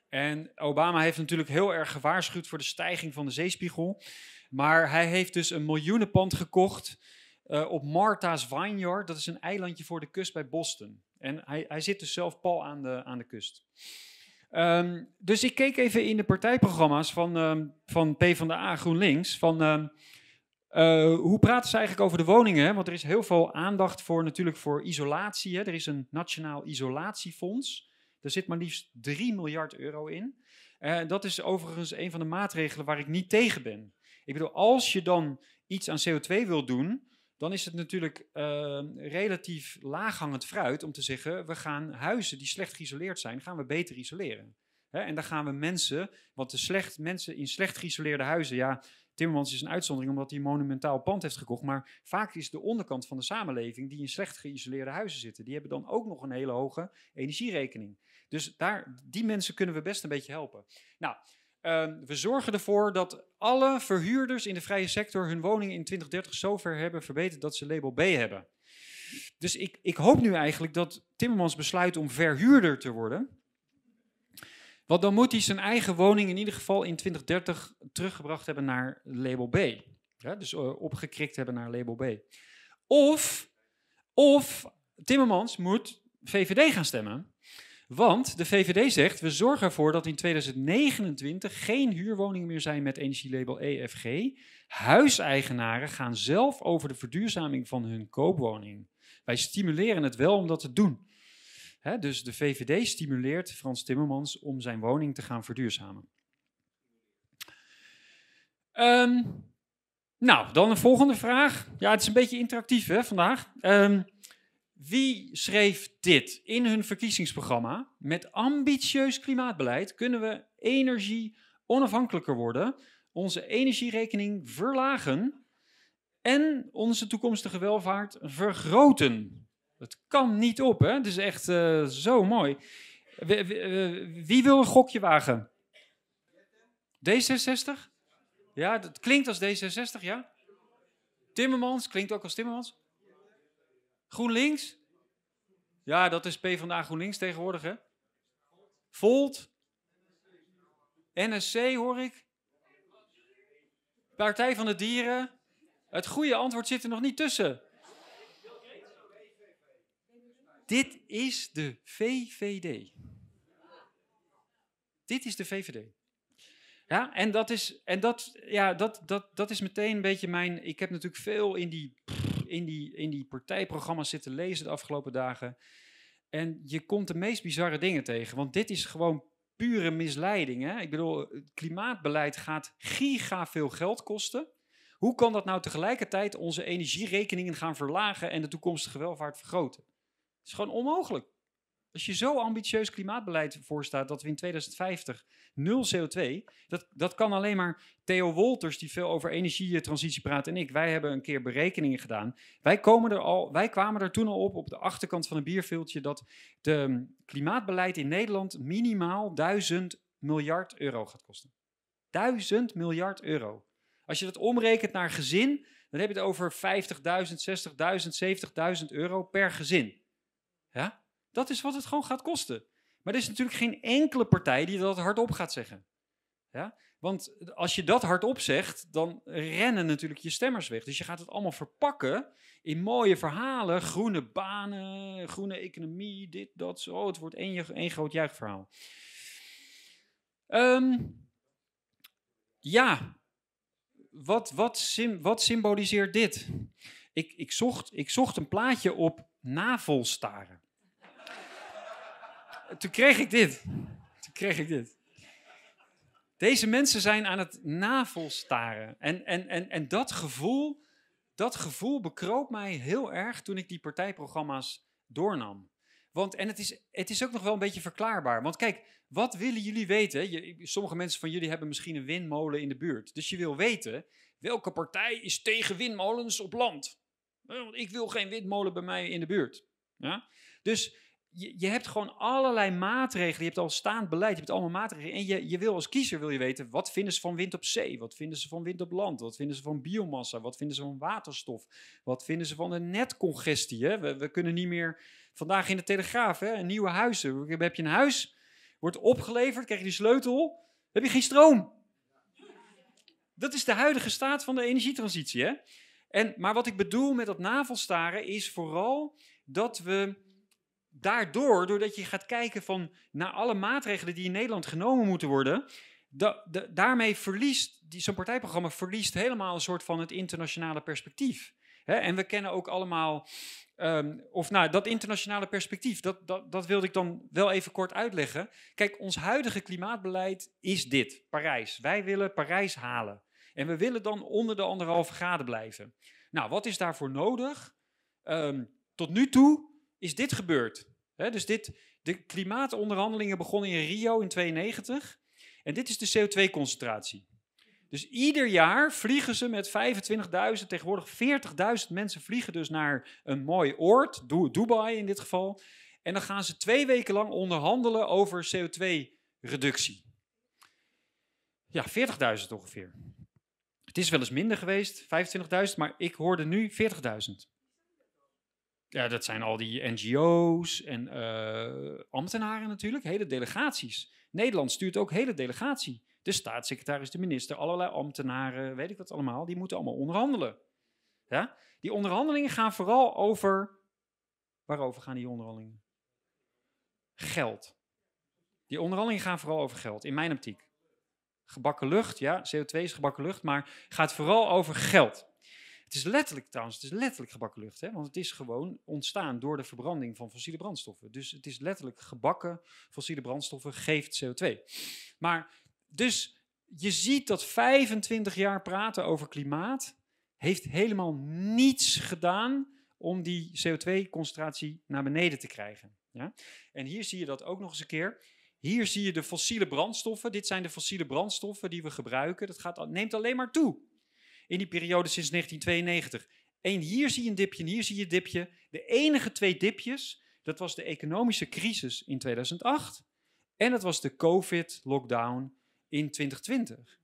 En Obama heeft natuurlijk heel erg gewaarschuwd voor de stijging van de zeespiegel. Maar hij heeft dus een miljoenenpand gekocht uh, op Martha's Vineyard. Dat is een eilandje voor de kust bij Boston. En hij, hij zit dus zelf pal aan de, aan de kust. Um, dus ik keek even in de partijprogramma's van, um, van PvdA GroenLinks. Van, um, uh, hoe praten ze eigenlijk over de woningen? Want er is heel veel aandacht voor natuurlijk voor isolatie. Hè? Er is een nationaal isolatiefonds. Er zit maar liefst 3 miljard euro in. Uh, dat is overigens een van de maatregelen waar ik niet tegen ben. Ik bedoel, als je dan iets aan CO2 wil doen, dan is het natuurlijk uh, relatief laaghangend fruit om te zeggen, we gaan huizen die slecht geïsoleerd zijn, gaan we beter isoleren. Hè? En dan gaan we mensen, want de slecht, mensen in slecht geïsoleerde huizen, ja, Timmermans is een uitzondering omdat hij een monumentaal pand heeft gekocht. Maar vaak is de onderkant van de samenleving die in slecht geïsoleerde huizen zitten. Die hebben dan ook nog een hele hoge energierekening. Dus daar, die mensen kunnen we best een beetje helpen. Nou, uh, we zorgen ervoor dat alle verhuurders in de vrije sector hun woning in 2030 zover hebben verbeterd dat ze label B hebben. Dus ik, ik hoop nu eigenlijk dat Timmermans besluit om verhuurder te worden. Want dan moet hij zijn eigen woning in ieder geval in 2030 teruggebracht hebben naar label B. Dus uh, opgekrikt hebben naar label B. Of, of Timmermans moet VVD gaan stemmen. Want de VVD zegt, we zorgen ervoor dat in 2029 geen huurwoningen meer zijn met energielabel EFG. Huiseigenaren gaan zelf over de verduurzaming van hun koopwoning. Wij stimuleren het wel om dat te doen. Dus de VVD stimuleert Frans Timmermans om zijn woning te gaan verduurzamen. Ehm, nou, dan een volgende vraag. Ja, het is een beetje interactief hè, vandaag. Ehm, wie schreef dit in hun verkiezingsprogramma? Met ambitieus klimaatbeleid kunnen we energie onafhankelijker worden, onze energierekening verlagen en onze toekomstige welvaart vergroten. Dat kan niet op, hè? Het is echt eh, zo mooi. Eh, wie wil een gokje wagen? D66? Ja, dat klinkt als D66, ja? Timmermans, klinkt ook als Timmermans? GroenLinks? Ja, dat is PvdA GroenLinks tegenwoordig? Volt? NSC hoor ik? Partij van de Dieren? Het goede antwoord zit er nog niet tussen. Dit is de VVD. Dit is de VVD. Ja, en dat is, en dat, ja, dat, dat, dat is meteen een beetje mijn. Ik heb natuurlijk veel in die, in, die, in die partijprogramma's zitten lezen de afgelopen dagen. En je komt de meest bizarre dingen tegen. Want dit is gewoon pure misleiding. Hè? Ik bedoel, het klimaatbeleid gaat giga veel geld kosten. Hoe kan dat nou tegelijkertijd onze energierekeningen gaan verlagen en de toekomstige welvaart vergroten? Het is gewoon onmogelijk. Als je zo ambitieus klimaatbeleid voorstaat dat we in 2050 nul CO2, dat, dat kan alleen maar Theo Wolters, die veel over energietransitie praat, en ik. Wij hebben een keer berekeningen gedaan. Wij, komen er al, wij kwamen er toen al op, op de achterkant van een bierveeltje, dat de klimaatbeleid in Nederland minimaal 1000 miljard euro gaat kosten. 1000 miljard euro. Als je dat omrekent naar gezin, dan heb je het over 50.000, 60.000, 70.000 euro per gezin. Ja? Dat is wat het gewoon gaat kosten. Maar er is natuurlijk geen enkele partij die dat hardop gaat zeggen. Ja? Want als je dat hardop zegt, dan rennen natuurlijk je stemmers weg. Dus je gaat het allemaal verpakken in mooie verhalen. Groene banen, groene economie, dit, dat, zo. Het wordt één, één groot juichverhaal. Um, ja, wat, wat, wat symboliseert dit? Ik, ik, zocht, ik zocht een plaatje op navelstaren. Toen kreeg ik dit. Toen kreeg ik dit. Deze mensen zijn aan het navelstaren. En, en, en, en dat gevoel, dat gevoel bekroop mij heel erg toen ik die partijprogramma's doornam. Want, en het is, het is ook nog wel een beetje verklaarbaar. Want kijk, wat willen jullie weten? Je, sommige mensen van jullie hebben misschien een windmolen in de buurt. Dus je wil weten, welke partij is tegen windmolens op land? Want ik wil geen windmolen bij mij in de buurt. Ja? Dus je, je hebt gewoon allerlei maatregelen. Je hebt al staand beleid, je hebt allemaal maatregelen. En je, je wil als kiezer wil je weten, wat vinden ze van wind op zee? Wat vinden ze van wind op land? Wat vinden ze van biomassa? Wat vinden ze van waterstof? Wat vinden ze van de netcongestie? Hè? We, we kunnen niet meer, vandaag in de Telegraaf, hè, nieuwe huizen. Heb je een huis, wordt opgeleverd, krijg je die sleutel, heb je geen stroom. Dat is de huidige staat van de energietransitie. Hè? En, maar wat ik bedoel met dat navelstaren is vooral dat we daardoor, doordat je gaat kijken van naar alle maatregelen die in Nederland genomen moeten worden, da, daarmee verliest zo'n partijprogramma verliest helemaal een soort van het internationale perspectief. en we kennen ook allemaal, um, of nou, dat internationale perspectief, dat, dat, dat wilde ik dan wel even kort uitleggen. Kijk, ons huidige klimaatbeleid is dit, Parijs. Wij willen Parijs halen. En we willen dan onder de anderhalve graden blijven. Nou, wat is daarvoor nodig? Um, tot nu toe is dit gebeurd. Dus dit, de klimaatonderhandelingen begonnen in Rio in 92. En dit is de CO2-concentratie. Dus ieder jaar vliegen ze met 25.000, tegenwoordig 40.000 mensen vliegen dus naar een mooi oord, Dubai in dit geval. En dan gaan ze twee weken lang onderhandelen over CO2-reductie. Ja, 40.000 ongeveer. Het is wel eens minder geweest, 25.000, maar ik hoorde nu 40.000. Ja, dat zijn al die NGO's en uh, ambtenaren natuurlijk, hele delegaties. Nederland stuurt ook hele delegatie. De staatssecretaris, de minister, allerlei ambtenaren, weet ik wat allemaal, die moeten allemaal onderhandelen. Ja? Die onderhandelingen gaan vooral over. Waarover gaan die onderhandelingen? Geld. Die onderhandelingen gaan vooral over geld, in mijn optiek. Gebakken lucht, ja, CO2 is gebakken lucht, maar gaat vooral over geld. Het is letterlijk trouwens, het is letterlijk gebakken lucht, hè? want het is gewoon ontstaan door de verbranding van fossiele brandstoffen. Dus het is letterlijk gebakken fossiele brandstoffen geeft CO2. Maar dus je ziet dat 25 jaar praten over klimaat heeft helemaal niets gedaan om die CO2-concentratie naar beneden te krijgen. Ja? En hier zie je dat ook nog eens een keer. Hier zie je de fossiele brandstoffen. Dit zijn de fossiele brandstoffen die we gebruiken. Dat gaat, neemt alleen maar toe in die periode sinds 1992. En hier zie je een dipje en hier zie je een dipje. De enige twee dipjes, dat was de economische crisis in 2008 en dat was de COVID-lockdown in 2020.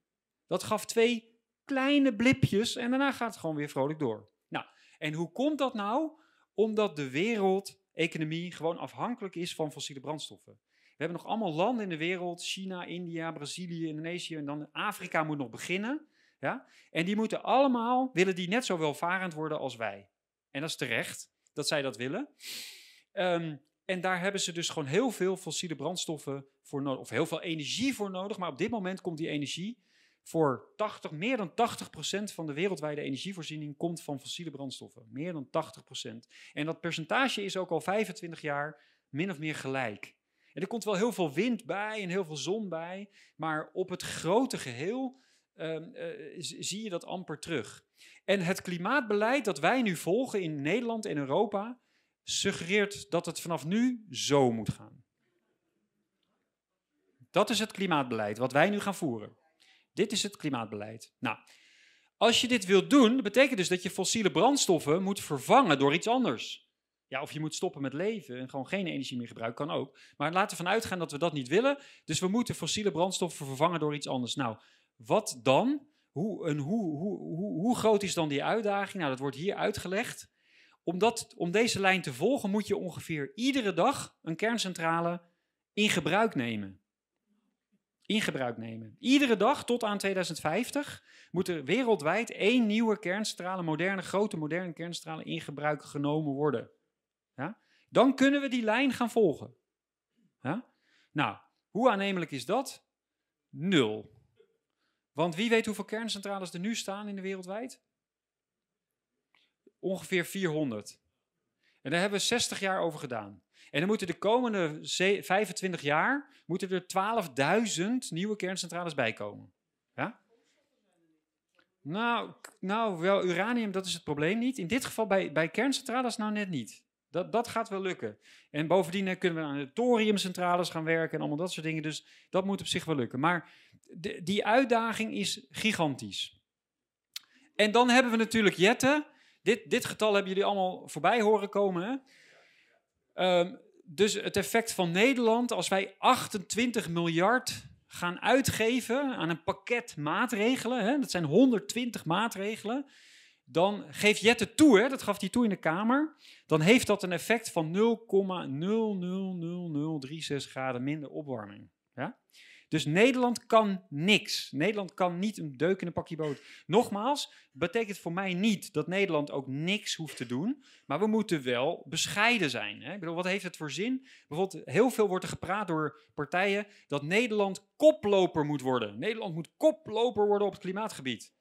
Dat gaf twee kleine blipjes en daarna gaat het gewoon weer vrolijk door. Nou, en hoe komt dat nou? Omdat de wereldeconomie gewoon afhankelijk is van fossiele brandstoffen. We hebben nog allemaal landen in de wereld, China, India, Brazilië, Indonesië en dan Afrika moet nog beginnen. Ja? En die moeten allemaal, willen die net zo welvarend worden als wij. En dat is terecht dat zij dat willen. Ehm, en daar hebben ze dus gewoon heel veel fossiele brandstoffen voor nodig, of heel veel energie voor nodig. Maar op dit moment komt die energie voor 80, meer dan 80% van de wereldwijde energievoorziening komt van fossiele brandstoffen. Meer dan 80%. En dat percentage is ook al 25 jaar min of meer gelijk. En er komt wel heel veel wind bij en heel veel zon bij, maar op het grote geheel um, zie je dat amper terug. En het klimaatbeleid dat wij nu volgen in Nederland en Europa suggereert dat het vanaf nu zo moet gaan. Dat is het klimaatbeleid wat wij nu gaan voeren. Dit is het klimaatbeleid. Nou, als je dit wilt doen, betekent dus dat je fossiele brandstoffen moet vervangen door iets anders. Ja, of je moet stoppen met leven en gewoon geen energie meer gebruiken, kan ook. Maar laten we ervan uitgaan dat we dat niet willen. Dus we moeten fossiele brandstoffen vervangen door iets anders. Nou, wat dan? Hoe, hoe, hoe, hoe, groot is dan die uitdaging? Nou, dat wordt hier uitgelegd. Om, dat, om deze lijn te volgen moet je ongeveer iedere dag een kerncentrale in gebruik nemen. In gebruik nemen. Iedere dag tot aan 2050 moet er wereldwijd één nieuwe kerncentrale, moderne, grote moderne kerncentrale in gebruik genomen worden. Ja? Dan kunnen we die lijn gaan volgen. Nou, hoe aannemelijk is dat? Nul. Want wie weet hoeveel kerncentrales er nu staan in de wereldwijd? Ongeveer 400. En daar hebben we 60 jaar over gedaan. En dan moeten de komende 25 jaar moeten er 12.000 nieuwe kerncentrales bij komen. Ja? Nou, nou, wel uranium, dat is het probleem niet. In dit geval bij, bij kerncentrales nou net niet. Dat, dat gaat wel lukken. En bovendien kunnen we aan de thoriumcentrales gaan werken en allemaal dat soort dingen. Dus dat moet op zich wel lukken. Maar die uitdaging is gigantisch. En dan hebben we natuurlijk Jette. Dit, dit getal hebben jullie allemaal voorbij horen komen. Hè? Ehm, dus het effect van Nederland, als wij 28 miljard gaan uitgeven aan een pakket maatregelen, hè, dat zijn 120 maatregelen, dan geeft Jette toe, dat gaf hij toe in de Kamer, dan heeft dat een effect van 0,00036 graden minder opwarming. Dus Nederland kan niks. Nederland kan niet een deuk in een pakje boot. Nogmaals, betekent voor mij niet dat Nederland ook niks hoeft te doen. Maar we moeten wel bescheiden zijn. Hè? Ik bedoel, wat heeft het voor zin? Bijvoorbeeld, heel veel wordt er gepraat door partijen dat Nederland koploper moet worden. Nederland moet koploper worden op het klimaatgebied.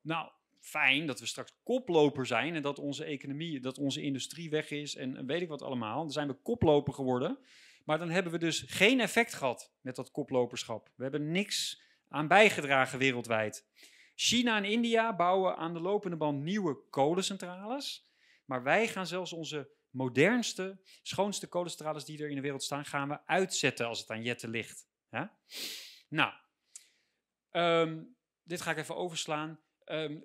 Nou, fijn dat we straks koploper zijn en dat onze economie, dat onze industrie weg is en weet ik wat allemaal. Dan zijn we koploper geworden. Maar dan hebben we dus geen effect gehad met dat koploperschap. We hebben niks aan bijgedragen wereldwijd. China en India bouwen aan de lopende band nieuwe kolencentrales. Maar wij gaan zelfs onze modernste, schoonste kolencentrales die er in de wereld staan, gaan we uitzetten als het aan jetten ligt. Nou, ehm, dit ga ik even overslaan. Um,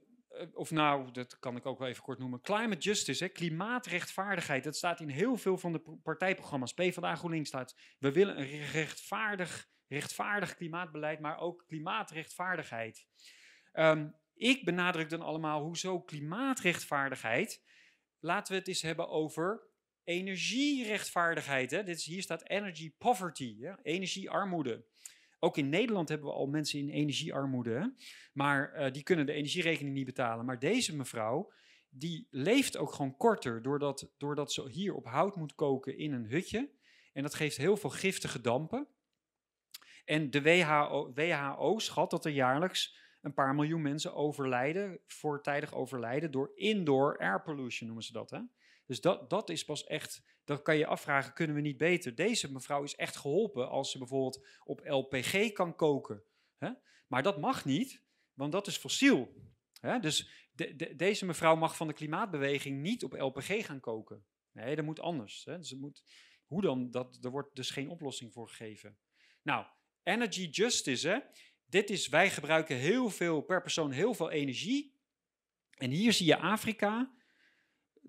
of nou, dat kan ik ook wel even kort noemen, climate justice, hè, klimaatrechtvaardigheid. Dat staat in heel veel van de partijprogramma's. PvdA GroenLinks staat, we willen een rechtvaardig, rechtvaardig klimaatbeleid, maar ook klimaatrechtvaardigheid. Um, ik benadruk dan allemaal, hoezo klimaatrechtvaardigheid? Laten we het eens hebben over energierechtvaardigheid. Hè? Dit is, hier staat energy poverty, hè? energiearmoede. Ook in Nederland hebben we al mensen in energiearmoede, maar uh, die kunnen de energierekening niet betalen. Maar deze mevrouw, die leeft ook gewoon korter doordat, doordat ze hier op hout moet koken in een hutje. En dat geeft heel veel giftige dampen. En de WHO, WHO schat dat er jaarlijks een paar miljoen mensen overlijden, voortijdig overlijden, door indoor air pollution noemen ze dat. Hè? Dus dat, dat is pas echt, dan kan je afvragen, kunnen we niet beter? Deze mevrouw is echt geholpen als ze bijvoorbeeld op LPG kan koken. Hè? Maar dat mag niet, want dat is fossiel. Hè? Dus de, de- deze mevrouw mag van de klimaatbeweging niet op LPG gaan koken. Nee, dat moet anders. Hè? Dus moet, hoe dan? Dat, er wordt dus geen oplossing voor gegeven. Nou, energy justice, hè? Dit is, wij gebruiken heel veel, per persoon heel veel energie. En hier zie je Afrika.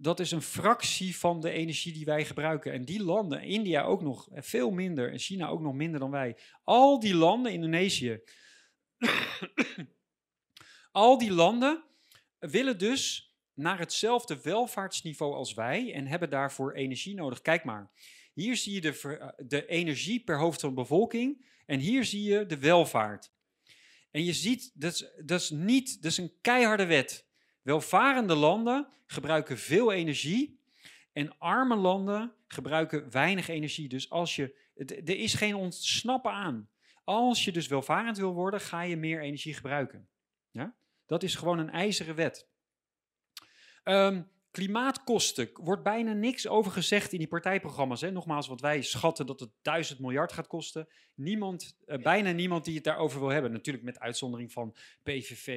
Dat is een fractie van de energie die wij gebruiken. En die landen, India ook nog eh, veel minder en China ook nog minder dan wij. Al die landen, Indonesië, *coughs* al die landen willen dus naar hetzelfde welvaartsniveau als wij en hebben daarvoor energie nodig. Kijk maar, hier zie je de, eh, de energie per hoofd van de bevolking en hier zie je de welvaart. En je ziet, dat is, dat is niet, dat is een keiharde wet. Welvarende landen gebruiken veel energie en arme landen gebruiken weinig energie. Dus als je, er is geen ontsnappen aan. Als je dus welvarend wil worden, ga je meer energie gebruiken. Ja? Dat is gewoon een ijzeren wet. Ehm, klimaatkosten, wordt bijna niks over gezegd in die partijprogramma's. Hè? Nogmaals, want wij schatten dat het 1000 miljard gaat kosten. Niemand, eh, bijna niemand die het daarover wil hebben. Natuurlijk met uitzondering van PVV,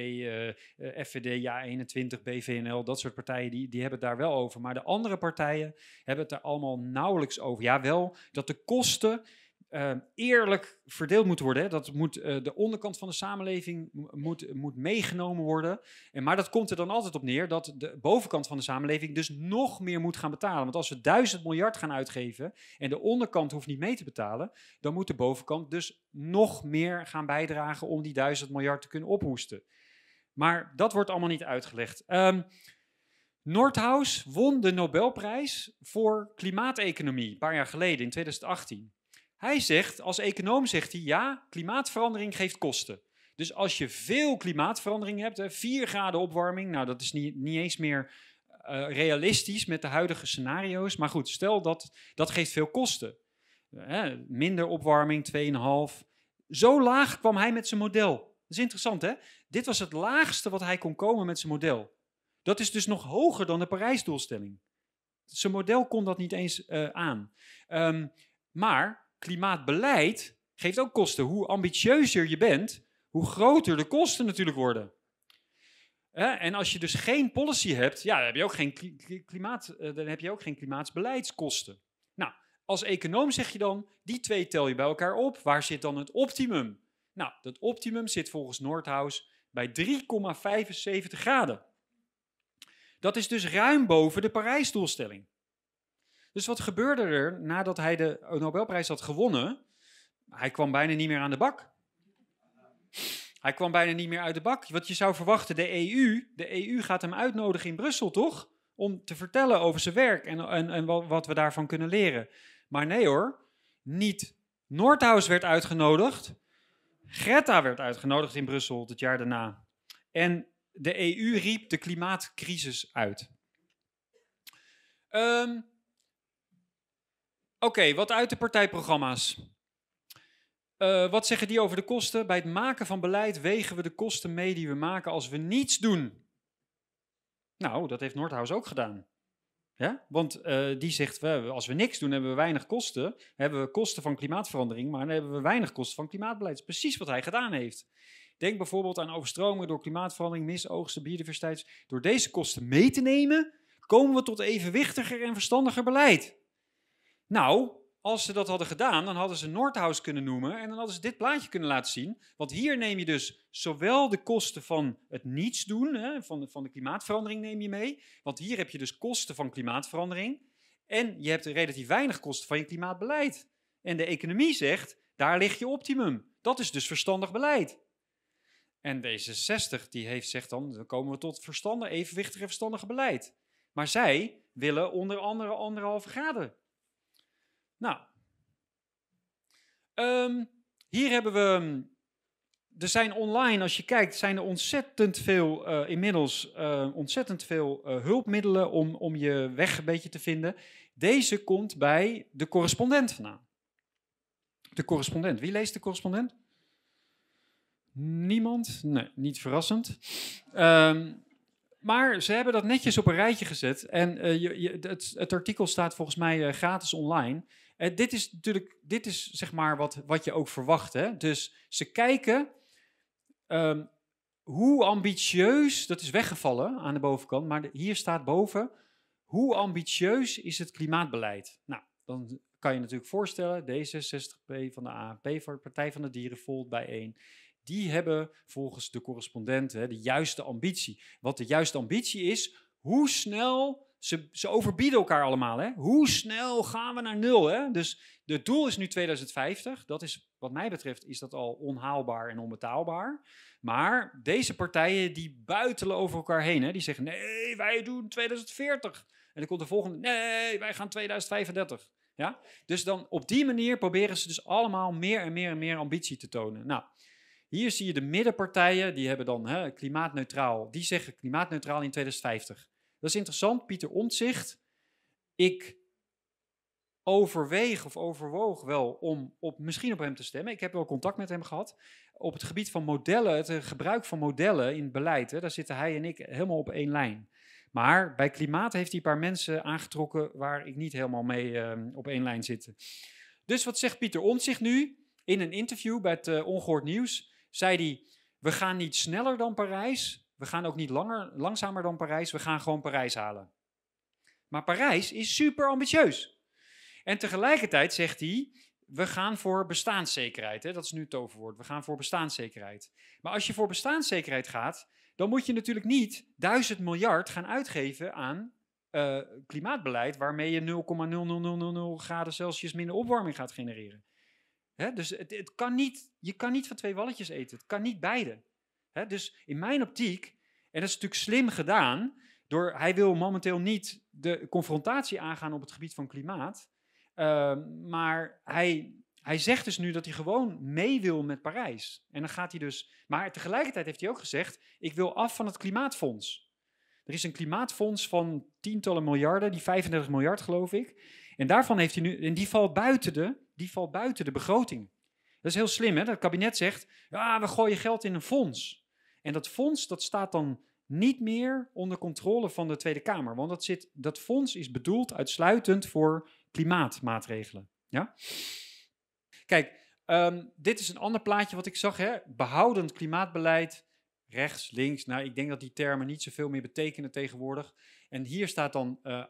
FVD, Ja21, BVNL, dat soort partijen, die, die hebben het daar wel over. Maar de andere partijen hebben het daar allemaal nauwelijks over. Ja, wel dat de kosten eh, eerlijk verdeeld moeten worden. Hè. Dat moet, eh, de onderkant van de samenleving mo- moet, moet meegenomen worden. En, maar dat komt er dan altijd op neer dat de bovenkant van de samenleving dus nog meer moet gaan betalen. Want als we duizend miljard gaan uitgeven en de onderkant hoeft niet mee te betalen, dan moet de bovenkant dus nog meer gaan bijdragen om die duizend miljard te kunnen ophoesten. Maar dat wordt allemaal niet uitgelegd. Ehm Nordhaus won de Nobelprijs voor klimaateconomie een paar jaar geleden, in 2018. Hij zegt, als econoom zegt hij, ja, klimaatverandering geeft kosten. Dus als je veel klimaatverandering hebt, hè, 4 graden opwarming, nou dat is niet, niet eens meer eh, realistisch met de huidige scenario's. Maar goed, stel dat dat geeft veel kosten. Hè, minder opwarming, 2,5. Zo laag kwam hij met zijn model. Dat is interessant hè? Dit was het laagste wat hij kon komen met zijn model. Dat is dus nog hoger dan de Parijsdoelstelling. Zijn model kon dat niet eens eh, aan. Ehm, maar klimaatbeleid geeft ook kosten. Hoe ambitieuzer je bent, hoe groter de kosten natuurlijk worden. En als je dus geen policy hebt, ja, dan heb je ook geen, kli- kli- klimaat, eh, dan heb je ook geen klimaatsbeleidskosten. Nou, als econoom zeg je dan, die twee tel je bij elkaar op. Waar zit dan het optimum? Nou, dat optimum zit volgens Nordhaus bij 3,75 graden. Dat is dus ruim boven de Parijsdoelstelling. Dus wat gebeurde er nadat hij de Nobelprijs had gewonnen? Hij kwam bijna niet meer aan de bak. Hij kwam bijna niet meer uit de bak. Wat je zou verwachten, de EU, de EU gaat hem uitnodigen in Brussel, toch? Om te vertellen over zijn werk en, en, en wa- wat we daarvan kunnen leren. Maar nee hoor, niet Nordhaus werd uitgenodigd. Greta werd uitgenodigd in Brussel het jaar daarna. En de EU riep de klimaatcrisis uit. Ehm, Oké, wat uit de partijprogramma's. Eh, wat zeggen die over de kosten? Bij het maken van beleid wegen we de kosten mee die we maken als we niets doen. Nou, dat heeft Nordhaus ook gedaan. Ja? Want eh, die zegt, als we niks doen, hebben we weinig kosten. Hebben we kosten van klimaatverandering, maar dan hebben we weinig kosten van klimaatbeleid. Dat is precies wat hij gedaan heeft. Denk bijvoorbeeld aan overstromingen door klimaatverandering, misoogsten, biodiversiteit. Door deze kosten mee te nemen, komen we tot evenwichtiger en verstandiger beleid. Nou, als ze dat hadden gedaan, dan hadden ze Nordhaus kunnen noemen en dan hadden ze dit plaatje kunnen laten zien. Want hier neem je dus zowel de kosten van het niets doen, hè, van, de, van de klimaatverandering neem je mee. Want hier heb je dus kosten van klimaatverandering. En je hebt relatief weinig kosten van je klimaatbeleid. En de economie zegt, daar ligt je optimum. Dat is dus verstandig beleid. En D66 die heeft, zegt dan, dan komen we tot verstandig, evenwichtig en verstandige beleid. Maar zij willen onder andere anderhalve graden. Nou, Ehm, hier hebben we. Er zijn online, als je kijkt, zijn er ontzettend veel eh, inmiddels eh, ontzettend veel eh, hulpmiddelen om, om je weg een beetje te vinden. Deze komt bij de correspondent vandaan. De correspondent. Wie leest de correspondent? Niemand? Nee, niet verrassend. Ehm, maar ze hebben dat netjes op een rijtje gezet. En je, het, artikel staat volgens mij gratis online. Eh, dit is natuurlijk, dit is zeg maar wat, wat je ook verwacht. Hè? Dus ze kijken ehm, hoe ambitieus, dat is weggevallen aan de bovenkant, maar hier staat boven, hoe ambitieus is het klimaatbeleid? Nou, dan kan je natuurlijk voorstellen, D66P van de de Partij van de Dieren, Volt bijeen, die hebben volgens de correspondent hè, de juiste ambitie. Wat de juiste ambitie is, hoe snel, ze, ze overbieden elkaar allemaal, hè? hoe snel gaan we naar nul? Hè? Dus het doel is nu 2050, dat is wat mij betreft is dat al onhaalbaar en onbetaalbaar. Maar deze partijen die buitelen over elkaar heen. Hè? Die zeggen, nee, wij doen 2040. En dan komt de volgende, nee, wij gaan 2035. Ja? Dus dan op die manier proberen ze dus allemaal meer en meer en meer ambitie te tonen. Nou, hier zie je de middenpartijen, die hebben dan hè, klimaatneutraal. Die zeggen klimaatneutraal in 2050. Dat is interessant, Pieter Omtzigt. Ik overweeg of overwoog wel om op, misschien op hem te stemmen. Ik heb wel contact met hem gehad. Op het gebied van modellen, het eh, gebruik van modellen in beleid, hè, daar zitten hij en ik helemaal op één lijn. Maar bij klimaat heeft hij een paar mensen aangetrokken waar ik niet helemaal mee eh, op één lijn zit. Dus wat zegt Pieter Omtzigt nu? In een interview bij het eh, Ongehoord Nieuws zei hij, we gaan niet sneller dan Parijs, we gaan ook niet langer, langzamer dan Parijs, we gaan gewoon Parijs halen. Maar Parijs is super ambitieus. En tegelijkertijd zegt hij, we gaan voor bestaanszekerheid. Hè? Dat is nu het toverwoord. We gaan voor bestaanszekerheid. Maar als je voor bestaanszekerheid gaat, dan moet je natuurlijk niet duizend miljard gaan uitgeven aan eh, klimaatbeleid waarmee je 0,00000 graden Celsius minder opwarming gaat genereren. Dus het, het kan niet, je kan niet van twee walletjes eten. Het kan niet beide. Dus in mijn optiek, en dat is natuurlijk slim gedaan, door, hij wil momenteel niet de confrontatie aangaan op het gebied van klimaat. Ehm, maar hij, hij zegt dus nu dat hij gewoon mee wil met Parijs. En dan gaat hij dus. Maar tegelijkertijd heeft hij ook gezegd: ik wil af van het klimaatfonds. Er is een klimaatfonds van tientallen miljarden, die 35 miljard geloof ik. En daarvan heeft hij nu. En die valt buiten de, die valt buiten de begroting. Dat is heel slim, hè? Dat kabinet zegt: ja, we gooien geld in een fonds. En dat fonds dat staat dan niet meer onder controle van de Tweede Kamer. Want dat, zit, dat fonds is bedoeld uitsluitend voor klimaatmaatregelen. Ja? Kijk, ehm, dit is een ander plaatje wat ik zag. Hè? Behoudend klimaatbeleid, rechts, links. Nou, ik denk dat die termen niet zoveel meer betekenen tegenwoordig. En hier staat dan uh,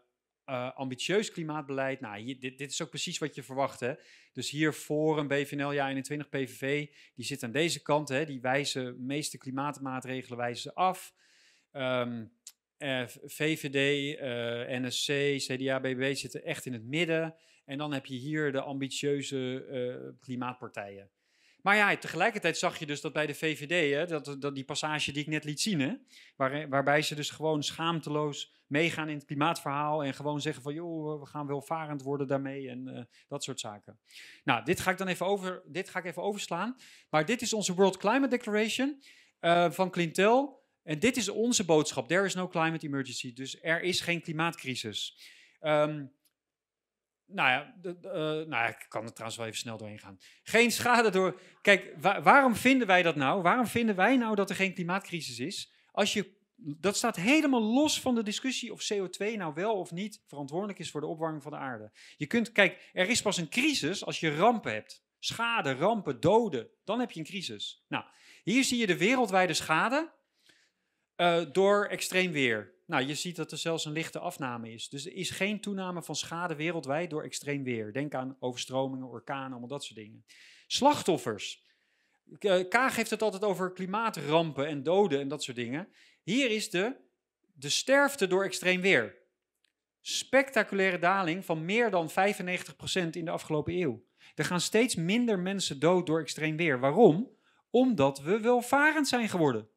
uh, ambitieus klimaatbeleid. Nou, dit, dit, is ook precies wat je verwacht. Hè? Dus hier voor een BVNL, ja 21 PVV, die zit aan deze kant. Hè? Die wijzen, meeste klimaatmaatregelen wijzen ze af. Um, uh, VVD, uh, NSC, CDA, BBB zitten echt in het midden. En dan heb je hier de ambitieuze klimaatpartijen. Maar ja, tegelijkertijd zag je dus dat bij de VVD, hè, dat, dat die passage die ik net liet zien, hè, waar, waarbij ze dus gewoon schaamteloos meegaan in het klimaatverhaal en gewoon zeggen van joh, we gaan welvarend worden daarmee en uh, dat soort zaken. Nou, dit ga ik dan even over, dit ga ik even overslaan. Maar dit is onze World Climate Declaration uh, van Clintel. En dit is onze boodschap. There is no climate emergency. Dus er is geen klimaatcrisis. Um, nou ja, de, uh, nou ja, ik kan er trouwens wel even snel doorheen gaan. Geen schade door. Kijk, wa waarom vinden wij dat nou? Waarom vinden wij nou dat er geen klimaatcrisis is? Als je, dat staat helemaal los van de discussie of CO2 nou wel of niet verantwoordelijk is voor de opwarming van de aarde. Je kunt, kijk, er is pas een crisis als je rampen hebt. Schade, rampen, doden. Dan heb je een crisis. Nou, hier zie je de wereldwijde schade uh, door extreem weer. Nou, je ziet dat er zelfs een lichte afname is. Dus er is geen toename van schade wereldwijd door extreem weer. Denk aan overstromingen, orkanen, allemaal dat soort dingen. Slachtoffers. Kaag heeft het altijd over klimaatrampen en doden en dat soort dingen. Hier is de, de sterfte door extreem weer. Spectaculaire daling van meer dan 95% in de afgelopen eeuw. Er gaan steeds minder mensen dood door extreem weer. Waarom? Omdat we welvarend zijn geworden.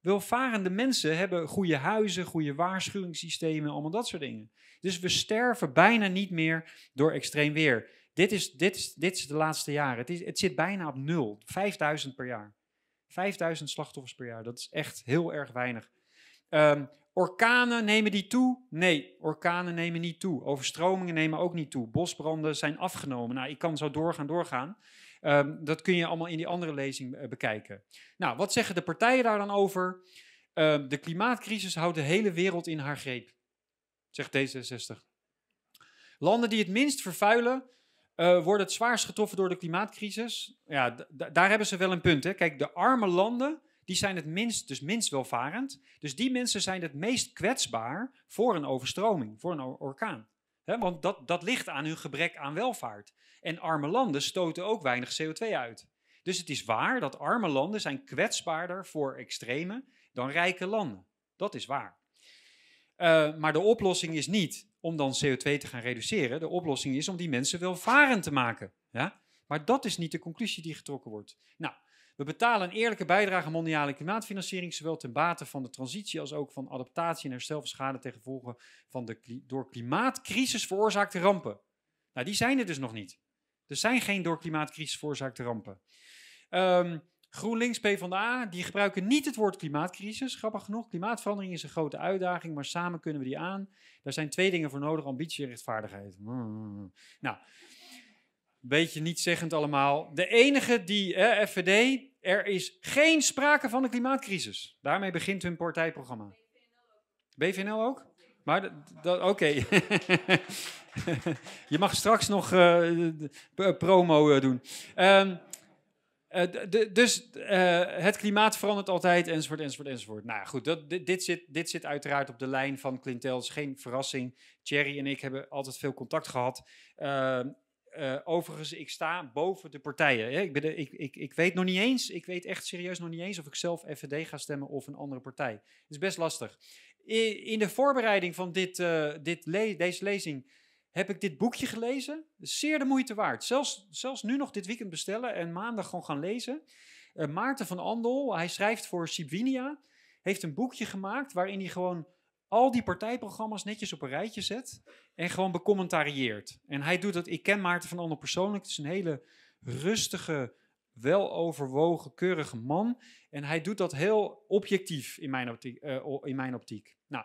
Welvarende mensen hebben goede huizen, goede waarschuwingssystemen, allemaal dat soort dingen. Dus we sterven bijna niet meer door extreem weer. Dit is, dit is, dit is de laatste jaren. Het, is, het zit bijna op nul. 5000 per jaar. 5000 slachtoffers per jaar. Dat is echt heel erg weinig. Um, orkanen nemen die toe? Nee, orkanen nemen niet toe. Overstromingen nemen ook niet toe. Bosbranden zijn afgenomen. Nou, ik kan zo doorgaan, doorgaan. Um, dat kun je allemaal in die andere lezing uh, bekijken. Nou, wat zeggen de partijen daar dan over? Uh, de klimaatcrisis houdt de hele wereld in haar greep, zegt D66. Landen die het minst vervuilen, uh, worden het zwaarst getroffen door de klimaatcrisis. Ja, daar hebben ze wel een punt. Hè? Kijk, de arme landen, die zijn het minst, dus minst welvarend. Dus die mensen zijn het meest kwetsbaar voor een overstroming, voor een or- orkaan. Want dat, dat ligt aan hun gebrek aan welvaart. En arme landen stoten ook weinig CO2 uit. Dus het is waar dat arme landen zijn kwetsbaarder voor extreme dan rijke landen. Dat is waar. Eh, maar de oplossing is niet om dan CO2 te gaan reduceren. De oplossing is om die mensen welvarend te maken. Ja? Maar dat is niet de conclusie die getrokken wordt. Nou, we betalen een eerlijke bijdrage aan mondiale klimaatfinanciering, zowel ten bate van de transitie als ook van adaptatie en herstel van schade ten gevolge van de door klimaatcrisis veroorzaakte rampen. Nou, die zijn er dus nog niet. Er zijn geen door klimaatcrisis veroorzaakte rampen. Ehm, GroenLinks, PvdA, die gebruiken niet het woord klimaatcrisis. Grappig genoeg, klimaatverandering is een grote uitdaging, maar samen kunnen we die aan. Daar zijn twee dingen voor nodig, ambitie en rechtvaardigheid. Mm. Nou, beetje niet zeggend allemaal. De enige die, FVD, er is geen sprake van een klimaatcrisis. Daarmee begint hun partijprogramma. BVNL ook? Maar, oké. *laughs* Je mag straks nog promo doen. Ehm, dus het klimaat verandert altijd, enzovoort, enzovoort, enzovoort. Nou goed, dat, dit, zit, dit zit uiteraard op de lijn van Clintel. geen verrassing. Thierry en ik hebben altijd veel contact gehad. Eh, overigens, ik sta boven de partijen. Hè. Ik, ben ik, ik, ik weet nog niet eens, ik weet echt serieus nog niet eens of ik zelf FVD ga stemmen of een andere partij. Het is best lastig. In de voorbereiding van dit, eh, dit deze lezing heb ik dit boekje gelezen. Zeer de moeite waard. Zelfs, zelfs nu nog dit weekend bestellen en maandag gewoon gaan lezen. Eh, Maarten van Andel, hij schrijft voor Sibwinia, heeft een boekje gemaakt waarin hij gewoon al die partijprogramma's netjes op een rijtje zet en gewoon becommentarieert. En hij doet dat, ik ken Maarten van Andel persoonlijk, het is een hele rustige, weloverwogen, keurige man. En hij doet dat heel objectief in mijn optiek. eh, in mijn optiek. Nou,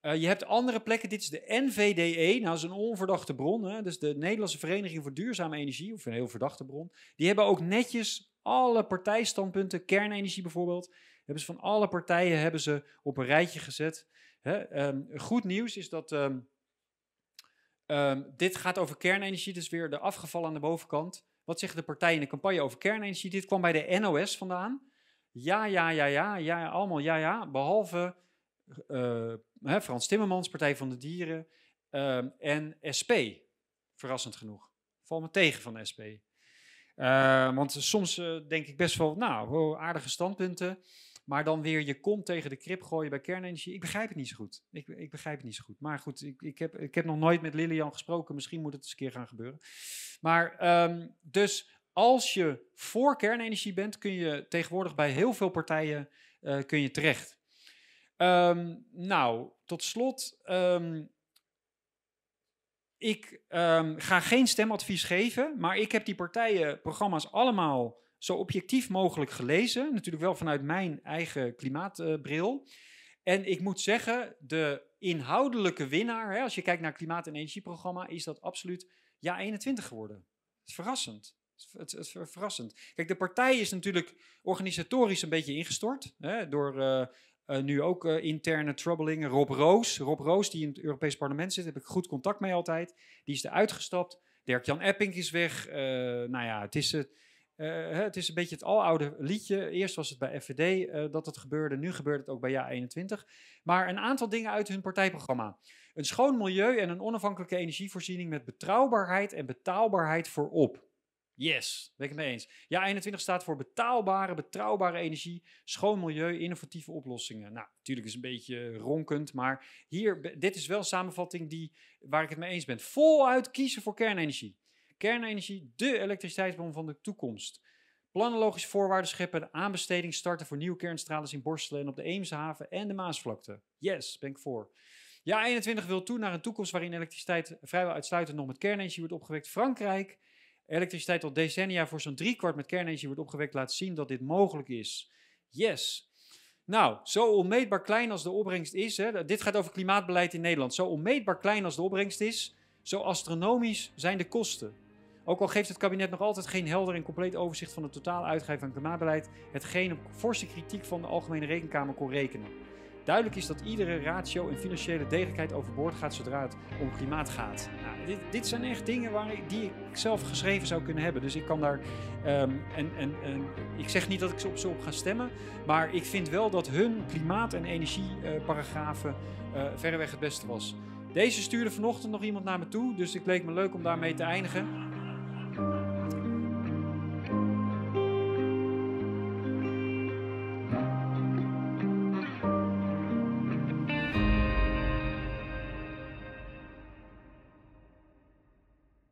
eh, je hebt andere plekken, dit is de NVDE, nou dat is een onverdachte bron, hè, dus de Nederlandse Vereniging voor Duurzame Energie, of een heel verdachte bron. Die hebben ook netjes alle partijstandpunten, kernenergie bijvoorbeeld, hebben ze van alle partijen hebben ze op een rijtje gezet. Hè. Ehm, goed nieuws is dat ehm, ehm, dit gaat over kernenergie, dus weer de afgevallen aan de bovenkant. Wat zeggen de partijen in de campagne over kernenergie? Dit kwam bij de NOS vandaan. Ja, ja, ja, ja, ja, allemaal ja, ja, behalve eh, hè, Frans Timmermans, Partij van de Dieren en SP. Verrassend genoeg. Val me tegen van SP. Want soms eh, denk ik best wel, nou, aardige standpunten. Maar dan weer je kont tegen de krip gooien bij kernenergie. Ik begrijp het niet zo goed. Ik, ik begrijp het niet zo goed. Maar goed, ik, ik, heb, ik heb nog nooit met Lilian gesproken. Misschien moet het eens een keer gaan gebeuren. Maar ehm, dus als je voor kernenergie bent, kun je tegenwoordig bij heel veel partijen eh, kun je terecht. Ehm, nou, tot slot. ehm, ik ga geen stemadvies geven, maar ik heb die partijenprogramma's allemaal zo objectief mogelijk gelezen. Natuurlijk wel vanuit mijn eigen klimaatbril. en ik moet zeggen, de inhoudelijke winnaar, hè, als je kijkt naar het klimaat- en energieprogramma, is dat absoluut ja 21 geworden. Het is verrassend. Het is, verrassend. Kijk, de partij is natuurlijk organisatorisch een beetje ingestort. Hè, door eh, eh, nu ook eh, interne troubling. Rob Roos, Rob Roos, die in het Europees Parlement zit, heb ik goed contact mee altijd. Die is eruit gestapt. Dirk-Jan Epping is weg. Nou ja, het is, het, eh, het is een beetje het aloude liedje. Eerst was het bij FVD eh, dat het gebeurde. Nu gebeurt het ook bij JA21. Maar een aantal dingen uit hun partijprogramma. Een schoon milieu en een onafhankelijke energievoorziening met betrouwbaarheid en betaalbaarheid voorop. Yes, ben ik het mee eens. Ja, 21 staat voor betaalbare, betrouwbare energie, schoon milieu, innovatieve oplossingen. Nou, natuurlijk is het een beetje ronkend, maar hier, dit is wel een samenvatting die, waar ik het mee eens ben. Voluit kiezen voor kernenergie. Kernenergie, de elektriciteitsbron van de toekomst. Planologische voorwaarden scheppen, aanbesteding starten voor nieuwe kerncentrales in Borstelen en op de Eemshaven en de Maasvlakte. Yes, ben ik voor. Ja, 21 wil toe naar een toekomst waarin elektriciteit vrijwel uitsluitend nog met kernenergie wordt opgewekt. Frankrijk, elektriciteit al decennia voor zo'n driekwart met kernenergie wordt opgewekt, laat zien dat dit mogelijk is. Yes. Nou, zo onmeetbaar klein als de opbrengst is, hè, dit gaat over klimaatbeleid in Nederland, zo onmeetbaar klein als de opbrengst is, zo astronomisch zijn de kosten. Ook al geeft het kabinet nog altijd geen helder en compleet overzicht van het totaal uitgeven aan klimaatbeleid, hetgeen op forse kritiek van de Algemene Rekenkamer kon rekenen. Duidelijk is dat iedere ratio en financiële degelijkheid overboord gaat zodra het om klimaat gaat. Nou, dit, dit zijn echt dingen waar ik, die ik zelf geschreven zou kunnen hebben. Dus ik kan daar. ehm, en, en, en ik zeg niet dat ik ze op ze op ga stemmen. Maar ik vind wel dat hun klimaat- en energieparagrafen eh verreweg het beste was. Deze stuurde vanochtend nog iemand naar me toe. Dus het leek me leuk om daarmee te eindigen. Amen.